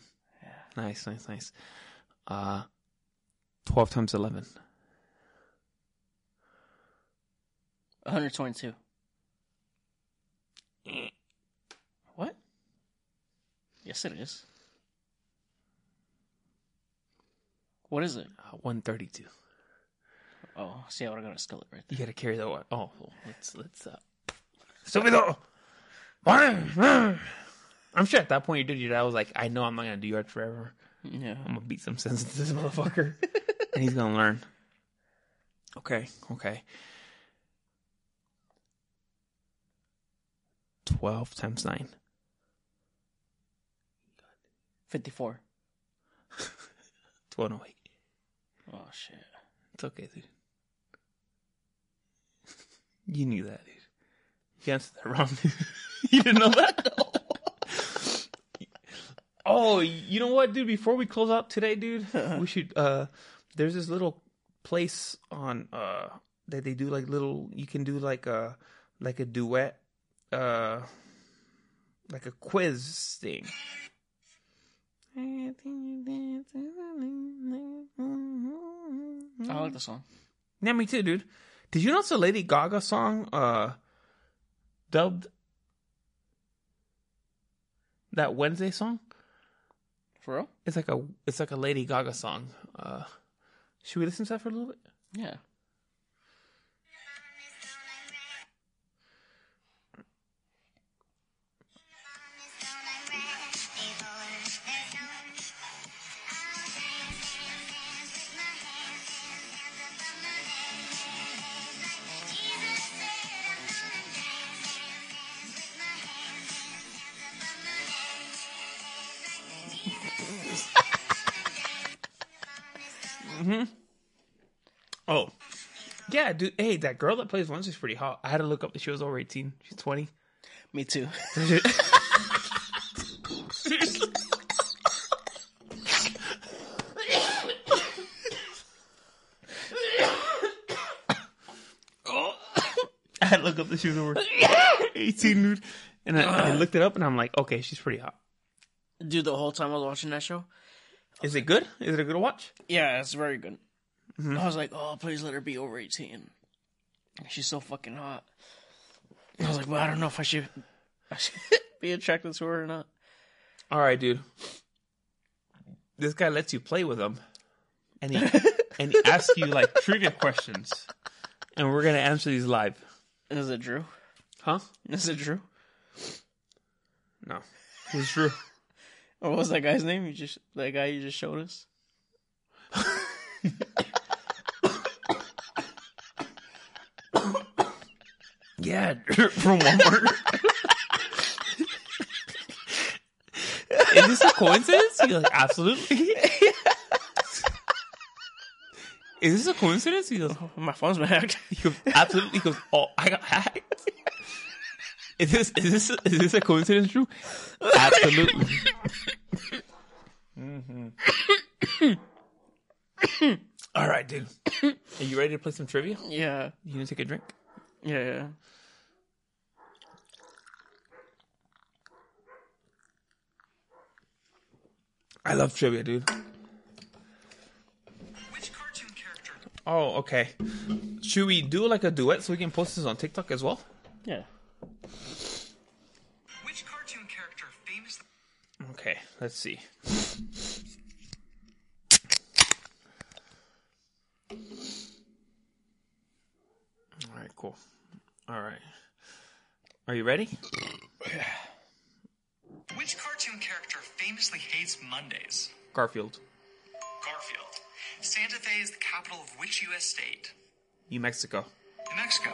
Nice, nice, nice. Uh, twelve times eleven. 122. Yes, it is. What is it? Uh, One thirty-two. Oh, see, I would have got a skillet right You gotta carry that one. Oh, let's let's. Uh... Stupido. I'm sure at that point you did your dad was like, I know I'm not gonna do yards forever. Yeah. I'm gonna beat some sense into this motherfucker, and he's gonna learn. Okay, okay. Twelve times nine. 54. Twelve. No wait, Oh, shit. it's okay, dude. You knew that, dude. You answered that wrong. you didn't know that. Though Oh, you know what, dude? Before we close out today, dude, we should. uh There's this little place on uh that they do like little. You can do like a like a duet, uh, like a quiz thing. I like the song. Yeah, me too, dude. Did you know it's a Lady Gaga song? Uh, dubbed that Wednesday song. For real? It's like a it's like a Lady Gaga song. Uh, should we listen to that for a little bit? Yeah. Yeah, dude. Hey, that girl that plays Wednesday's pretty hot. I had to look up that she was over eighteen. She's twenty. Me too. I had to look up that she was over eighteen, dude. And I, I looked it up, and I'm like, okay, she's pretty hot. Dude, the whole time I was watching that show, Is it good? Is it a good watch? yeah, it's very good. Mm-hmm. I was like, oh, please let her be over 18. She's so fucking hot. I was like, well, I don't know if I should, I should be attracted to her or not. All right, dude. This guy lets you play with him, and he and he asks you like trivia questions, and we're gonna answer these live, Is it Drew? huh? Is it Drew? No, it's true. What was that guy's name? You just that guy you just showed us. Yeah, from Walmart. Is this a coincidence? He's like, absolutely. Is this a coincidence? He goes, My phone's been hacked. he goes, absolutely. He goes, oh, I got hacked. Is this is this is this a coincidence, Drew? Absolutely. Mhm. All right, dude. Are you ready to play some trivia? yeah, You gonna take a drink? Yeah. I love trivia, dude. Oh, okay. Should we do like a duet so we can post this on TikTok as well? Yeah. Which cartoon character famous? Okay, let's see. All right, cool. All right. Are you ready? Which cartoon character famously hates Mondays? Garfield, Garfield. Santa Fe is the capital of which U.S. state? New Mexico. New Mexico.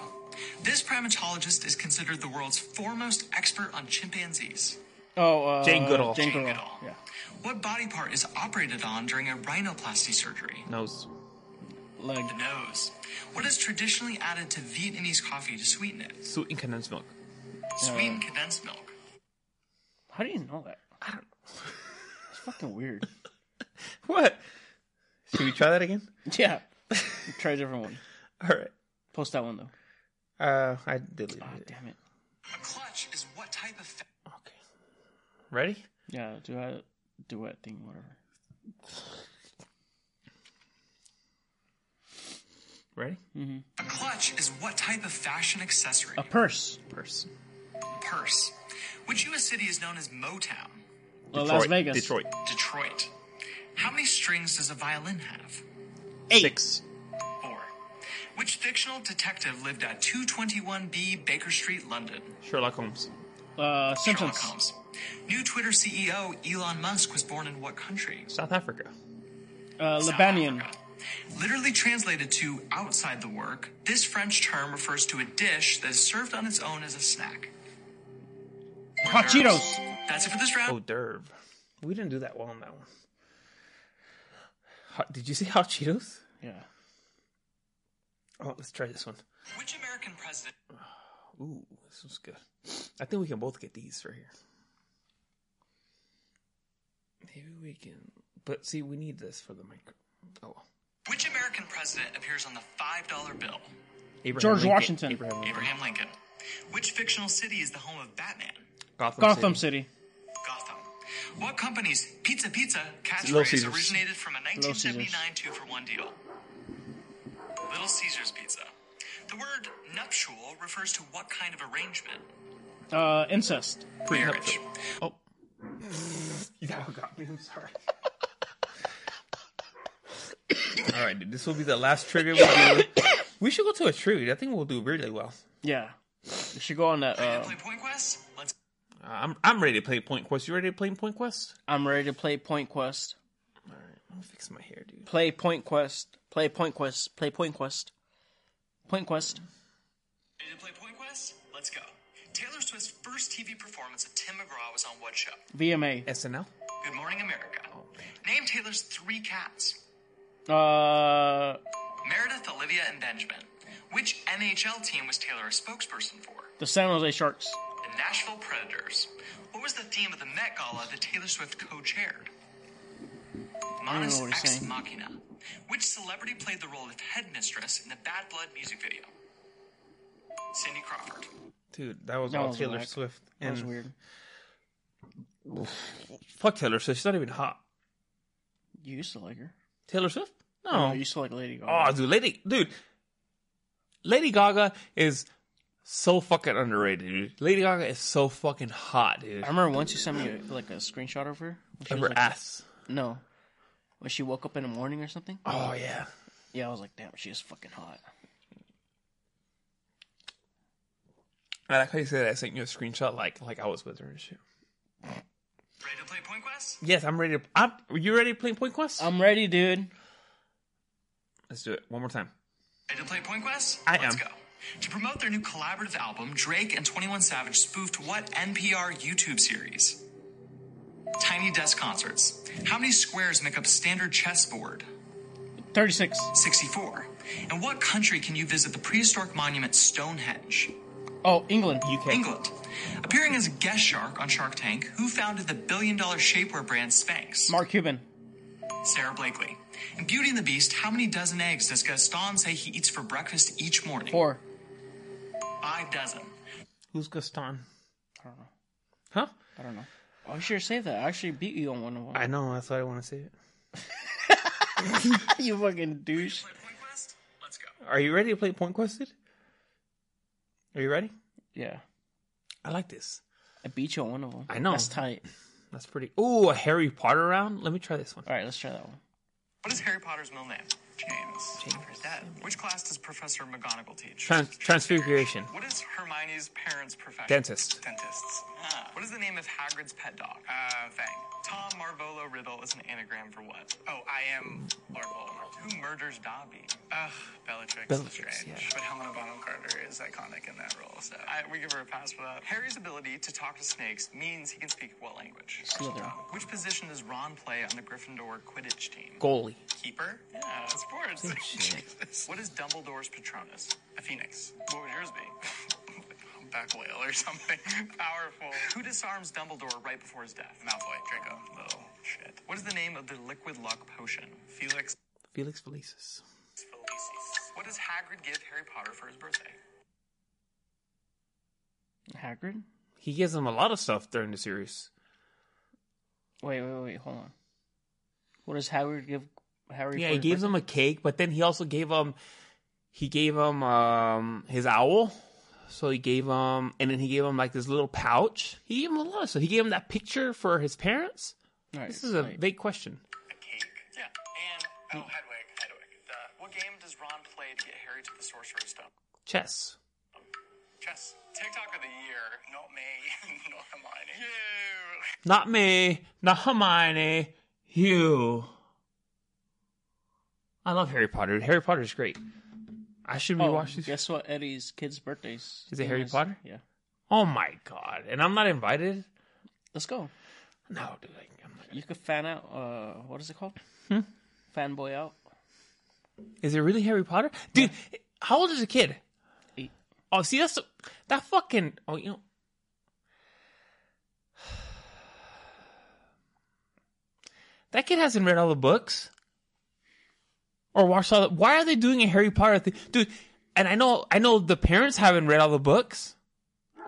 This primatologist is considered the world's foremost expert on chimpanzees. Oh, uh, Jane Goodall. Jane Jane Goodall. Goodall. Yeah. What body part is operated on during a rhinoplasty surgery? Nose. Leg. The nose. What is traditionally added to Vietnamese coffee to sweeten it? Sweet and condensed milk. Sweetened condensed milk. How do you know that? I don't. It's fucking weird. What? Should we try that again? Yeah. Try a different one. All right. Post that one though. Uh, I deleted Ah, it. damn it. A clutch is what type of fa- Okay. Ready? Yeah, do a duet thing, whatever. Ready? Mm-hmm. A clutch is what type of fashion accessory? A purse. Purse. purse. Which U.S. city is known as Motown? Uh, Las Detroit. Vegas. Detroit. Detroit. How many strings does a violin have? Eight. Six. Four. Which fictional detective lived at 221B Baker Street, London? Sherlock Holmes. Uh, Simpsons. Sherlock Holmes. New Twitter CEO Elon Musk was born in what country? South Africa. Uh, South Libanian. Africa. Literally translated to outside the work, this French term refers to a dish that is served on its own as a snack. Hot Cheetos. That's it for this round. Oh, Derv. We didn't do that well on that one. Hot, did you say hot Cheetos? Yeah. Oh, let's try this one. Which American president? Ooh, this was good. I think we can both get these right here. Maybe we can. But see, we need this for the micro. Oh, well. Which American president appears on the $5 bill? Abraham George Lincoln. Washington. Abraham Lincoln. Abraham Lincoln. Which fictional city is the home of Batman? Gotham, Gotham City. City. Gotham. What company's Pizza Pizza Little catchphrase originated from a 1979 two for one deal? Little Caesars Pizza. The word nuptial refers to what kind of arrangement? Uh, incest. Marriage. Oh. that got me. I'm sorry. All right. This will be the last trigger we do. We should go to a trivia. I think we'll do really well. Yeah. You should go on that. Uh, play Point Quest? Let's. Uh, I'm I'm ready to play Point Quest. You ready to play Point Quest? I'm ready to play Point Quest. All right, let me fix my hair, dude. Play Point Quest. Play Point Quest. Play Point Quest. Point Quest. Ready to play Point Quest? Let's go. Taylor Swift's first TV performance of Tim McGraw was on what show? VMA. SNL. Good Morning America. Name Taylor's three cats. Uh, Meredith, Olivia, and Benjamin. Which NHL team was Taylor a spokesperson for? the San Jose Sharks. The Nashville Predators. What was the theme of the Met Gala that Taylor Swift co-chaired? don't Manus Ex saying. Machina. Which celebrity played the role of headmistress in the Bad Blood music video? Cindy Crawford. Dude, that was That all was Taylor whack. Swift. That was weird. fuck Taylor Swift. She's not even hot. You used to like her. Taylor Swift? Oh, No. you used to like Lady Gaga. Oh, dude, Lady, dude, Lady Gaga is so fucking underrated, dude. Lady Gaga is so fucking hot, dude. I remember once you sent me a, like a screenshot of her. when she Of was, her like, ass. No. When she woke up in the morning or something. Oh yeah. Yeah, I was like, damn, she is fucking hot. I like how you said I sent you a screenshot, like like I was with her and shit. Ready to play Point Quest? Yes, I'm ready. To, I'm, are you ready to play Point Quest? I'm ready, dude. Let's do it one more time. Ready to play Point Quest? I Let's am. go. To promote their new collaborative album, Drake and 21 Savage spoofed what NPR YouTube series? Tiny Desk Concerts. How many squares make up a standard chessboard? 36. 64. In what country can you visit the prehistoric monument Stonehenge? Oh, England. UK. England. Appearing as a guest shark on Shark Tank, who founded the billion dollar shapewear brand Spanx? Mark Cuban. Sara Blakely. In Beauty and the Beast, how many dozen eggs does Gaston say he eats for breakfast each morning? Four. Five dozen. Who's Gaston? I don't know. Huh? I don't know. Oh, you should have saved that. I actually beat you on one of them. I know. That's why I want to say it. you fucking douche. Play Point Quest? Let's go. Are you ready to play Point Quested? Are you ready? Yeah. I like this. I beat you on one of them. I know. That's tight. That's pretty. Ooh, a Harry Potter round. Let me try this one. All right, let's try that one. What is Harry Potter's middle name? James. James. For his. Which class does Professor McGonagall teach? Trans- transfiguration. What is Hermione's parents' profession? Dentist. Dentists. Ah. What is the name of Hagrid's pet dog? Uh, Fang. Tom Marvolo Riddle is an anagram for what? Oh, I am Lord Voldemort. Who murders Dobby? Ugh, Bellatrix, Bellatrix, Lestrange. yeah. But Helena Bonham Carter is iconic in that role, so. I, we give her a pass for that. Harry's ability to talk to snakes means he can speak what language? Slytherin. Which position does Ron play on the Gryffindor Quidditch team? Goalie. Keeper? Yeah, sports. shit. what is Dumbledore's Patronus? A phoenix. What would yours be? Back whale or something. Powerful. Who disarms Dumbledore right before his death? Malfoy, Draco. Little shit. What is the name of the liquid luck potion? Felix Felix Felicis. Felicis. What does Hagrid give Harry Potter for his birthday? Hagrid? He gives him a lot of stuff during the series. Wait, wait, wait, hold on. What does Hagrid give Harry? Yeah, he his gave birthday? him a cake, but then he also gave him he gave him um his owl. So he gave him and then he gave him like this little pouch. He gave him a lot of stuff. He gave him that picture for his parents. All right, This is a wait. big question. A cake? Yeah. And Oh, Hedwig. Hedwig. uh, what game does Ron play to get Harry to the Sorcerer's Stone? Chess. Chess. TikTok of the year. Not me. Not Hermione. You. Not me, not Hermione, you. I love Harry Potter. Harry Potter's great. I should Oh, rewatch these. guess what? Eddie's kid's birthdays. Is it Harry Potter? Yeah. Oh my god! And I'm not invited. Let's go. No, dude. I, I'm not. You could fan out. Uh, what is it called? Hmm? Fanboy out. Is it really Harry Potter, dude? How old is the kid? Eight. Oh, see, that's that fucking. Oh, you know. That kid hasn't read all the books, or watched all. The, why are they doing a Harry Potter thing, dude? And I know, I know the parents haven't read all the books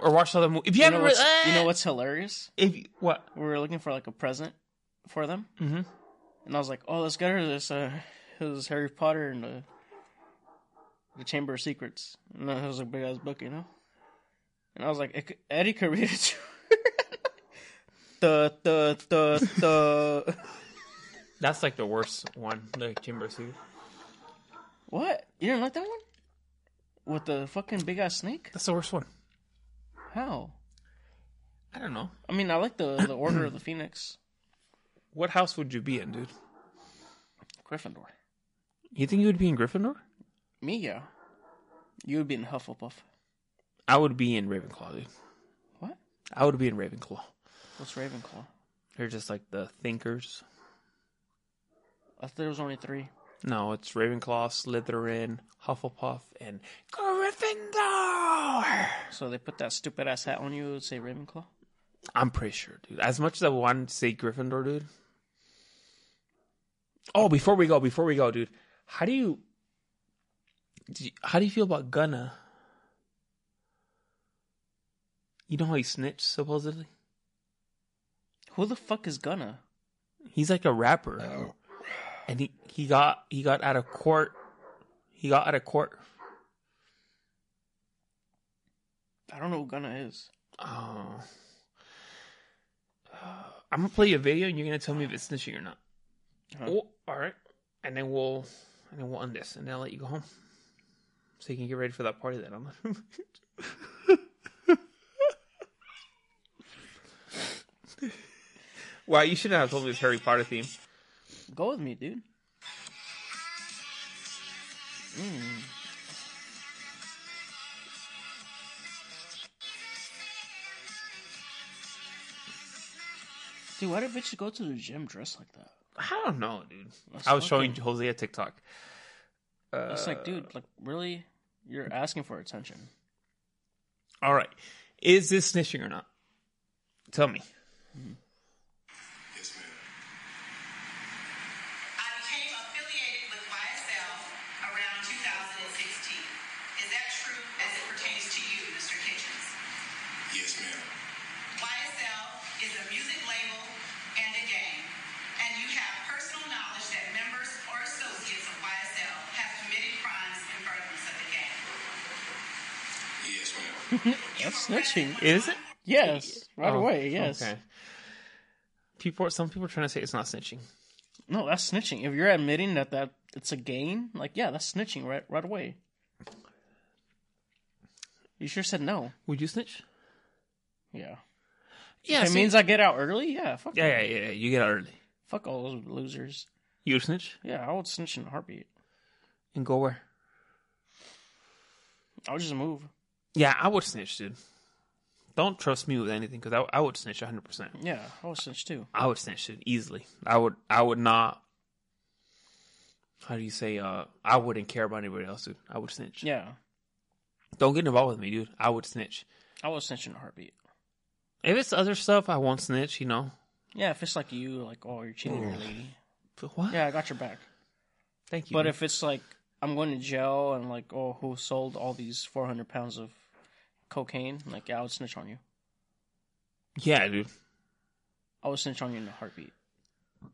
or watched all the movies. If you, You know, haven't read, what's, you know eh, what's hilarious? If you- what? We were looking for like a present for them, Mhm. and I was like, "Oh, let's get her this. Uh, his Harry Potter and the the Chamber of Secrets." And it was a big ass book, you know. And I was like, "Eddie could read it too." the the the the. That's like the worst one, the Chamber of Secrets. What? You didn't like that one? With the fucking big ass snake? That's the worst one. How? I don't know. I mean, I like the the Order of the Phoenix, What house would you be in, dude? Gryffindor. You think you would be in Gryffindor? Me, yeah. You would be in Hufflepuff. I would be in Ravenclaw, dude. What? I would be in Ravenclaw. What's Ravenclaw? They're just like the thinkers. I thought there was only three. No, it's Ravenclaw, Slytherin, Hufflepuff, and Gryffindor. So they put that stupid ass hat on you. It would say Ravenclaw. I'm pretty sure, dude. As much as I want to say Gryffindor, dude. Oh, before we go, before we go, dude, how do you, do you- how do you feel about Gunna? You know how he snitched supposedly? Who the fuck is Gunna? He's like a rapper, and he he got he got out of court. He got out of court. I don't know who Gunna is. Oh. Uh, I'm gonna play you a video, and you're gonna tell me if it's snitching or not. Huh. Oh, all right, and then we'll and then we'll end this, and then I'll let you go home, so you can get ready for that party that I'm. Not. Wow, you shouldn't have told me this Harry Potter theme. Go with me, dude. Mm. Dude, why did bitches go to the gym dressed like that? I don't know, dude. That's I was showing Jose a TikTok. Uh, It's like, dude, like really, you're asking for attention. All right, is this snitching or not? Tell me. Yes, ma'am. I became affiliated with YSL around 2016. Is that true as it pertains to you, Mr. Kitchens? Yes, ma'am. YSL is a music label and a game, and you have personal knowledge that members or associates of YSL have committed crimes in furtherance of the game. Yes, ma'am. That's snitching. Is it? Yes, oh, right Oh, away. Yes. Okay. People, some people are trying to say it's not snitching. No, that's snitching. If you're admitting that that it's a gain, like yeah, that's snitching right right away. You sure said no. Would you snitch? Yeah. Yeah, If it means I get out early, yeah, fuck yeah, that. yeah, yeah. You get out early. Fuck all those losers. You snitch Yeah, I would snitch in a heartbeat. and go where? I'll just move. Yeah, I would snitch, dude. Don't trust me with anything because I, I would snitch 100. percent Yeah, I would snitch too. I would snitch dude, easily. I would. I would not. How do you say? Uh, I wouldn't care about anybody else, dude. I would snitch. Yeah, Don't get involved with me, dude. I would snitch. I would snitch in a heartbeat. If it's other stuff, I won't snitch. You know. Yeah, if it's like you, like oh, you're cheating your lady. But what? Yeah, I got your back. Thank you. But dude. if it's like I'm going to jail and like oh, who sold all these 400 pounds of cocaine? Like yeah, I would snitch on you. yeah, dude. I would snitch on you in a heartbeat.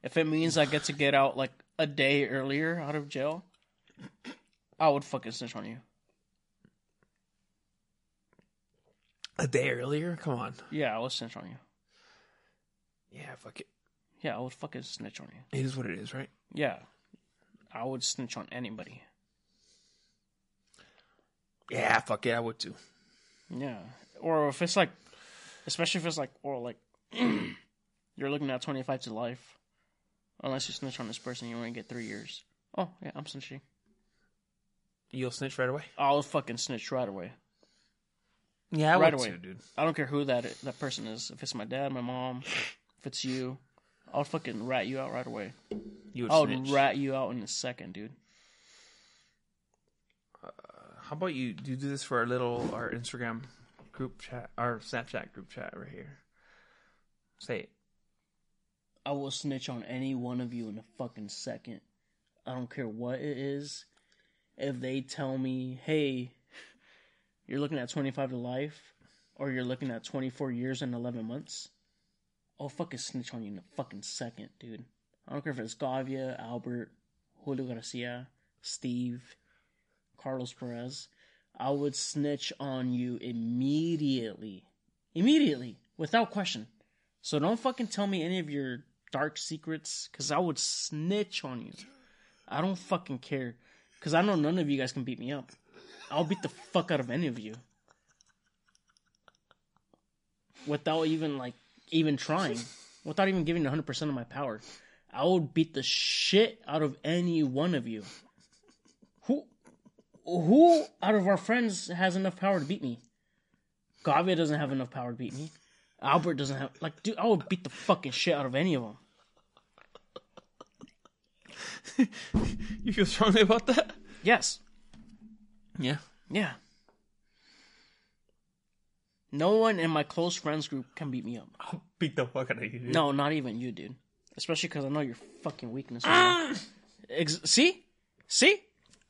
If it means I get to get out like a day earlier out of jail, I would fucking snitch on you. A day earlier? Come on. Yeah, I would snitch on you. Yeah, fuck it. Yeah, I would fucking snitch on you. It is what it is, right? Yeah, I would snitch on anybody. Yeah, fuck it. I would too. Yeah, or if it's like, especially if it's like, or like, you're looking at 25 to life, unless you snitch on this person, you only get three years. Oh yeah, I'm snitching. You'll snitch right away. I'll fucking snitch right away. Yeah, I Right would away. too, dude. I don't care who that that person is. If it's my dad, my mom, if it's you, I'll fucking rat you out right away. You would I'll snitch. rat you out in a second, dude. How about you? Do this for our little our Instagram group chat, our Snapchat group chat right here? Say it. I will snitch on any one of you in a fucking second. I don't care what it is. If they tell me, hey, you're looking at 25 to life, or you're looking at 24 years and 11 months, I'll fucking snitch on you in a fucking second, dude. I don't care if it's Gavia, Albert, Julio Garcia, Steve, Carlos Perez. I would snitch on you immediately. Immediately. Without question. So don't fucking tell me any of your dark secrets, because I would snitch on you. I don't fucking care. Because I know none of you guys can beat me up. I'll beat the fuck out of any of you. Without even, like, even trying. Without even giving 100% of my power. I would beat the shit out of any one of you. Who, who out of our friends has enough power to beat me? Gavia doesn't have enough power to beat me. Albert doesn't have like, dude. I would beat the fucking shit out of any of them. You feel strongly about that? Yes, Yeah. yeah. No one in my close friends group can beat me up. I'll beat the fuck out of you. Dude. No, not even you, dude. Especially because I know your fucking weakness. Ex- see, see.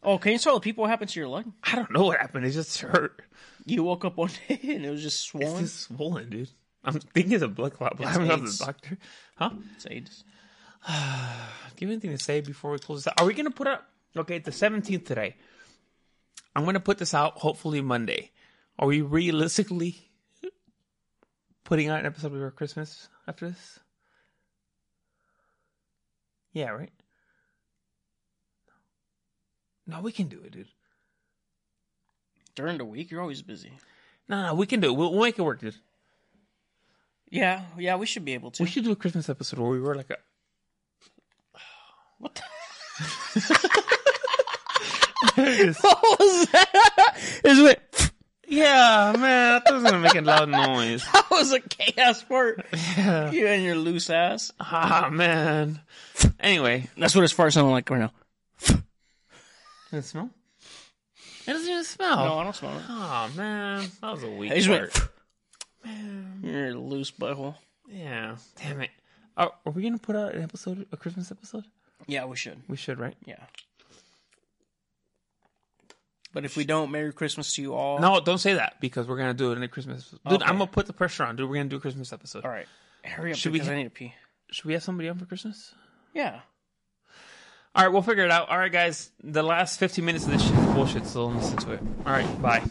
Oh, can you tell the people what happened to your leg? I don't know what happened. It just hurt. You woke up one day and it was just It's swollen. just swollen, dude. I'm thinking it's a blood clot, but I It's haven't gone to the doctor. Huh? It's AIDS. Do you have anything to say before we close this out? Are we gonna put out? Okay, the seventeenth today. I'm gonna put this out hopefully Monday. Are we realistically putting out an episode before Christmas after this? Yeah, right. No, we can do it, dude. During the week, you're always busy. No, no, we can do it. We'll, we'll make it work, dude. Yeah, yeah, we should be able to. We should do a Christmas episode where we were like a. What the- what was that? Is it? yeah, man, I thought it was gonna make a loud noise. That was a chaos part. Yeah. You and your loose ass. Ah, man. Anyway, That's what his fart sounded like right now. Does it smell? It doesn't even smell. No, I don't smell it. Oh man, that was a weak He just went, part. You're a loose butthole. Yeah, damn it. Are, are we gonna put out an episode, a Christmas episode? Yeah, we should. We should, right? Yeah. But if we don't, Merry Christmas to you all. No, don't say that because we're gonna do it in a Christmas. Dude, Okay. I'm gonna put the pressure on, dude. We're gonna do a Christmas episode. All right. Hurry up Should we because ha- I need to pee. Should we have somebody on for Christmas? Yeah. All right, we'll figure it out. All right, guys. The last 15 minutes of this shit is bullshit, so listen to it. All right, bye.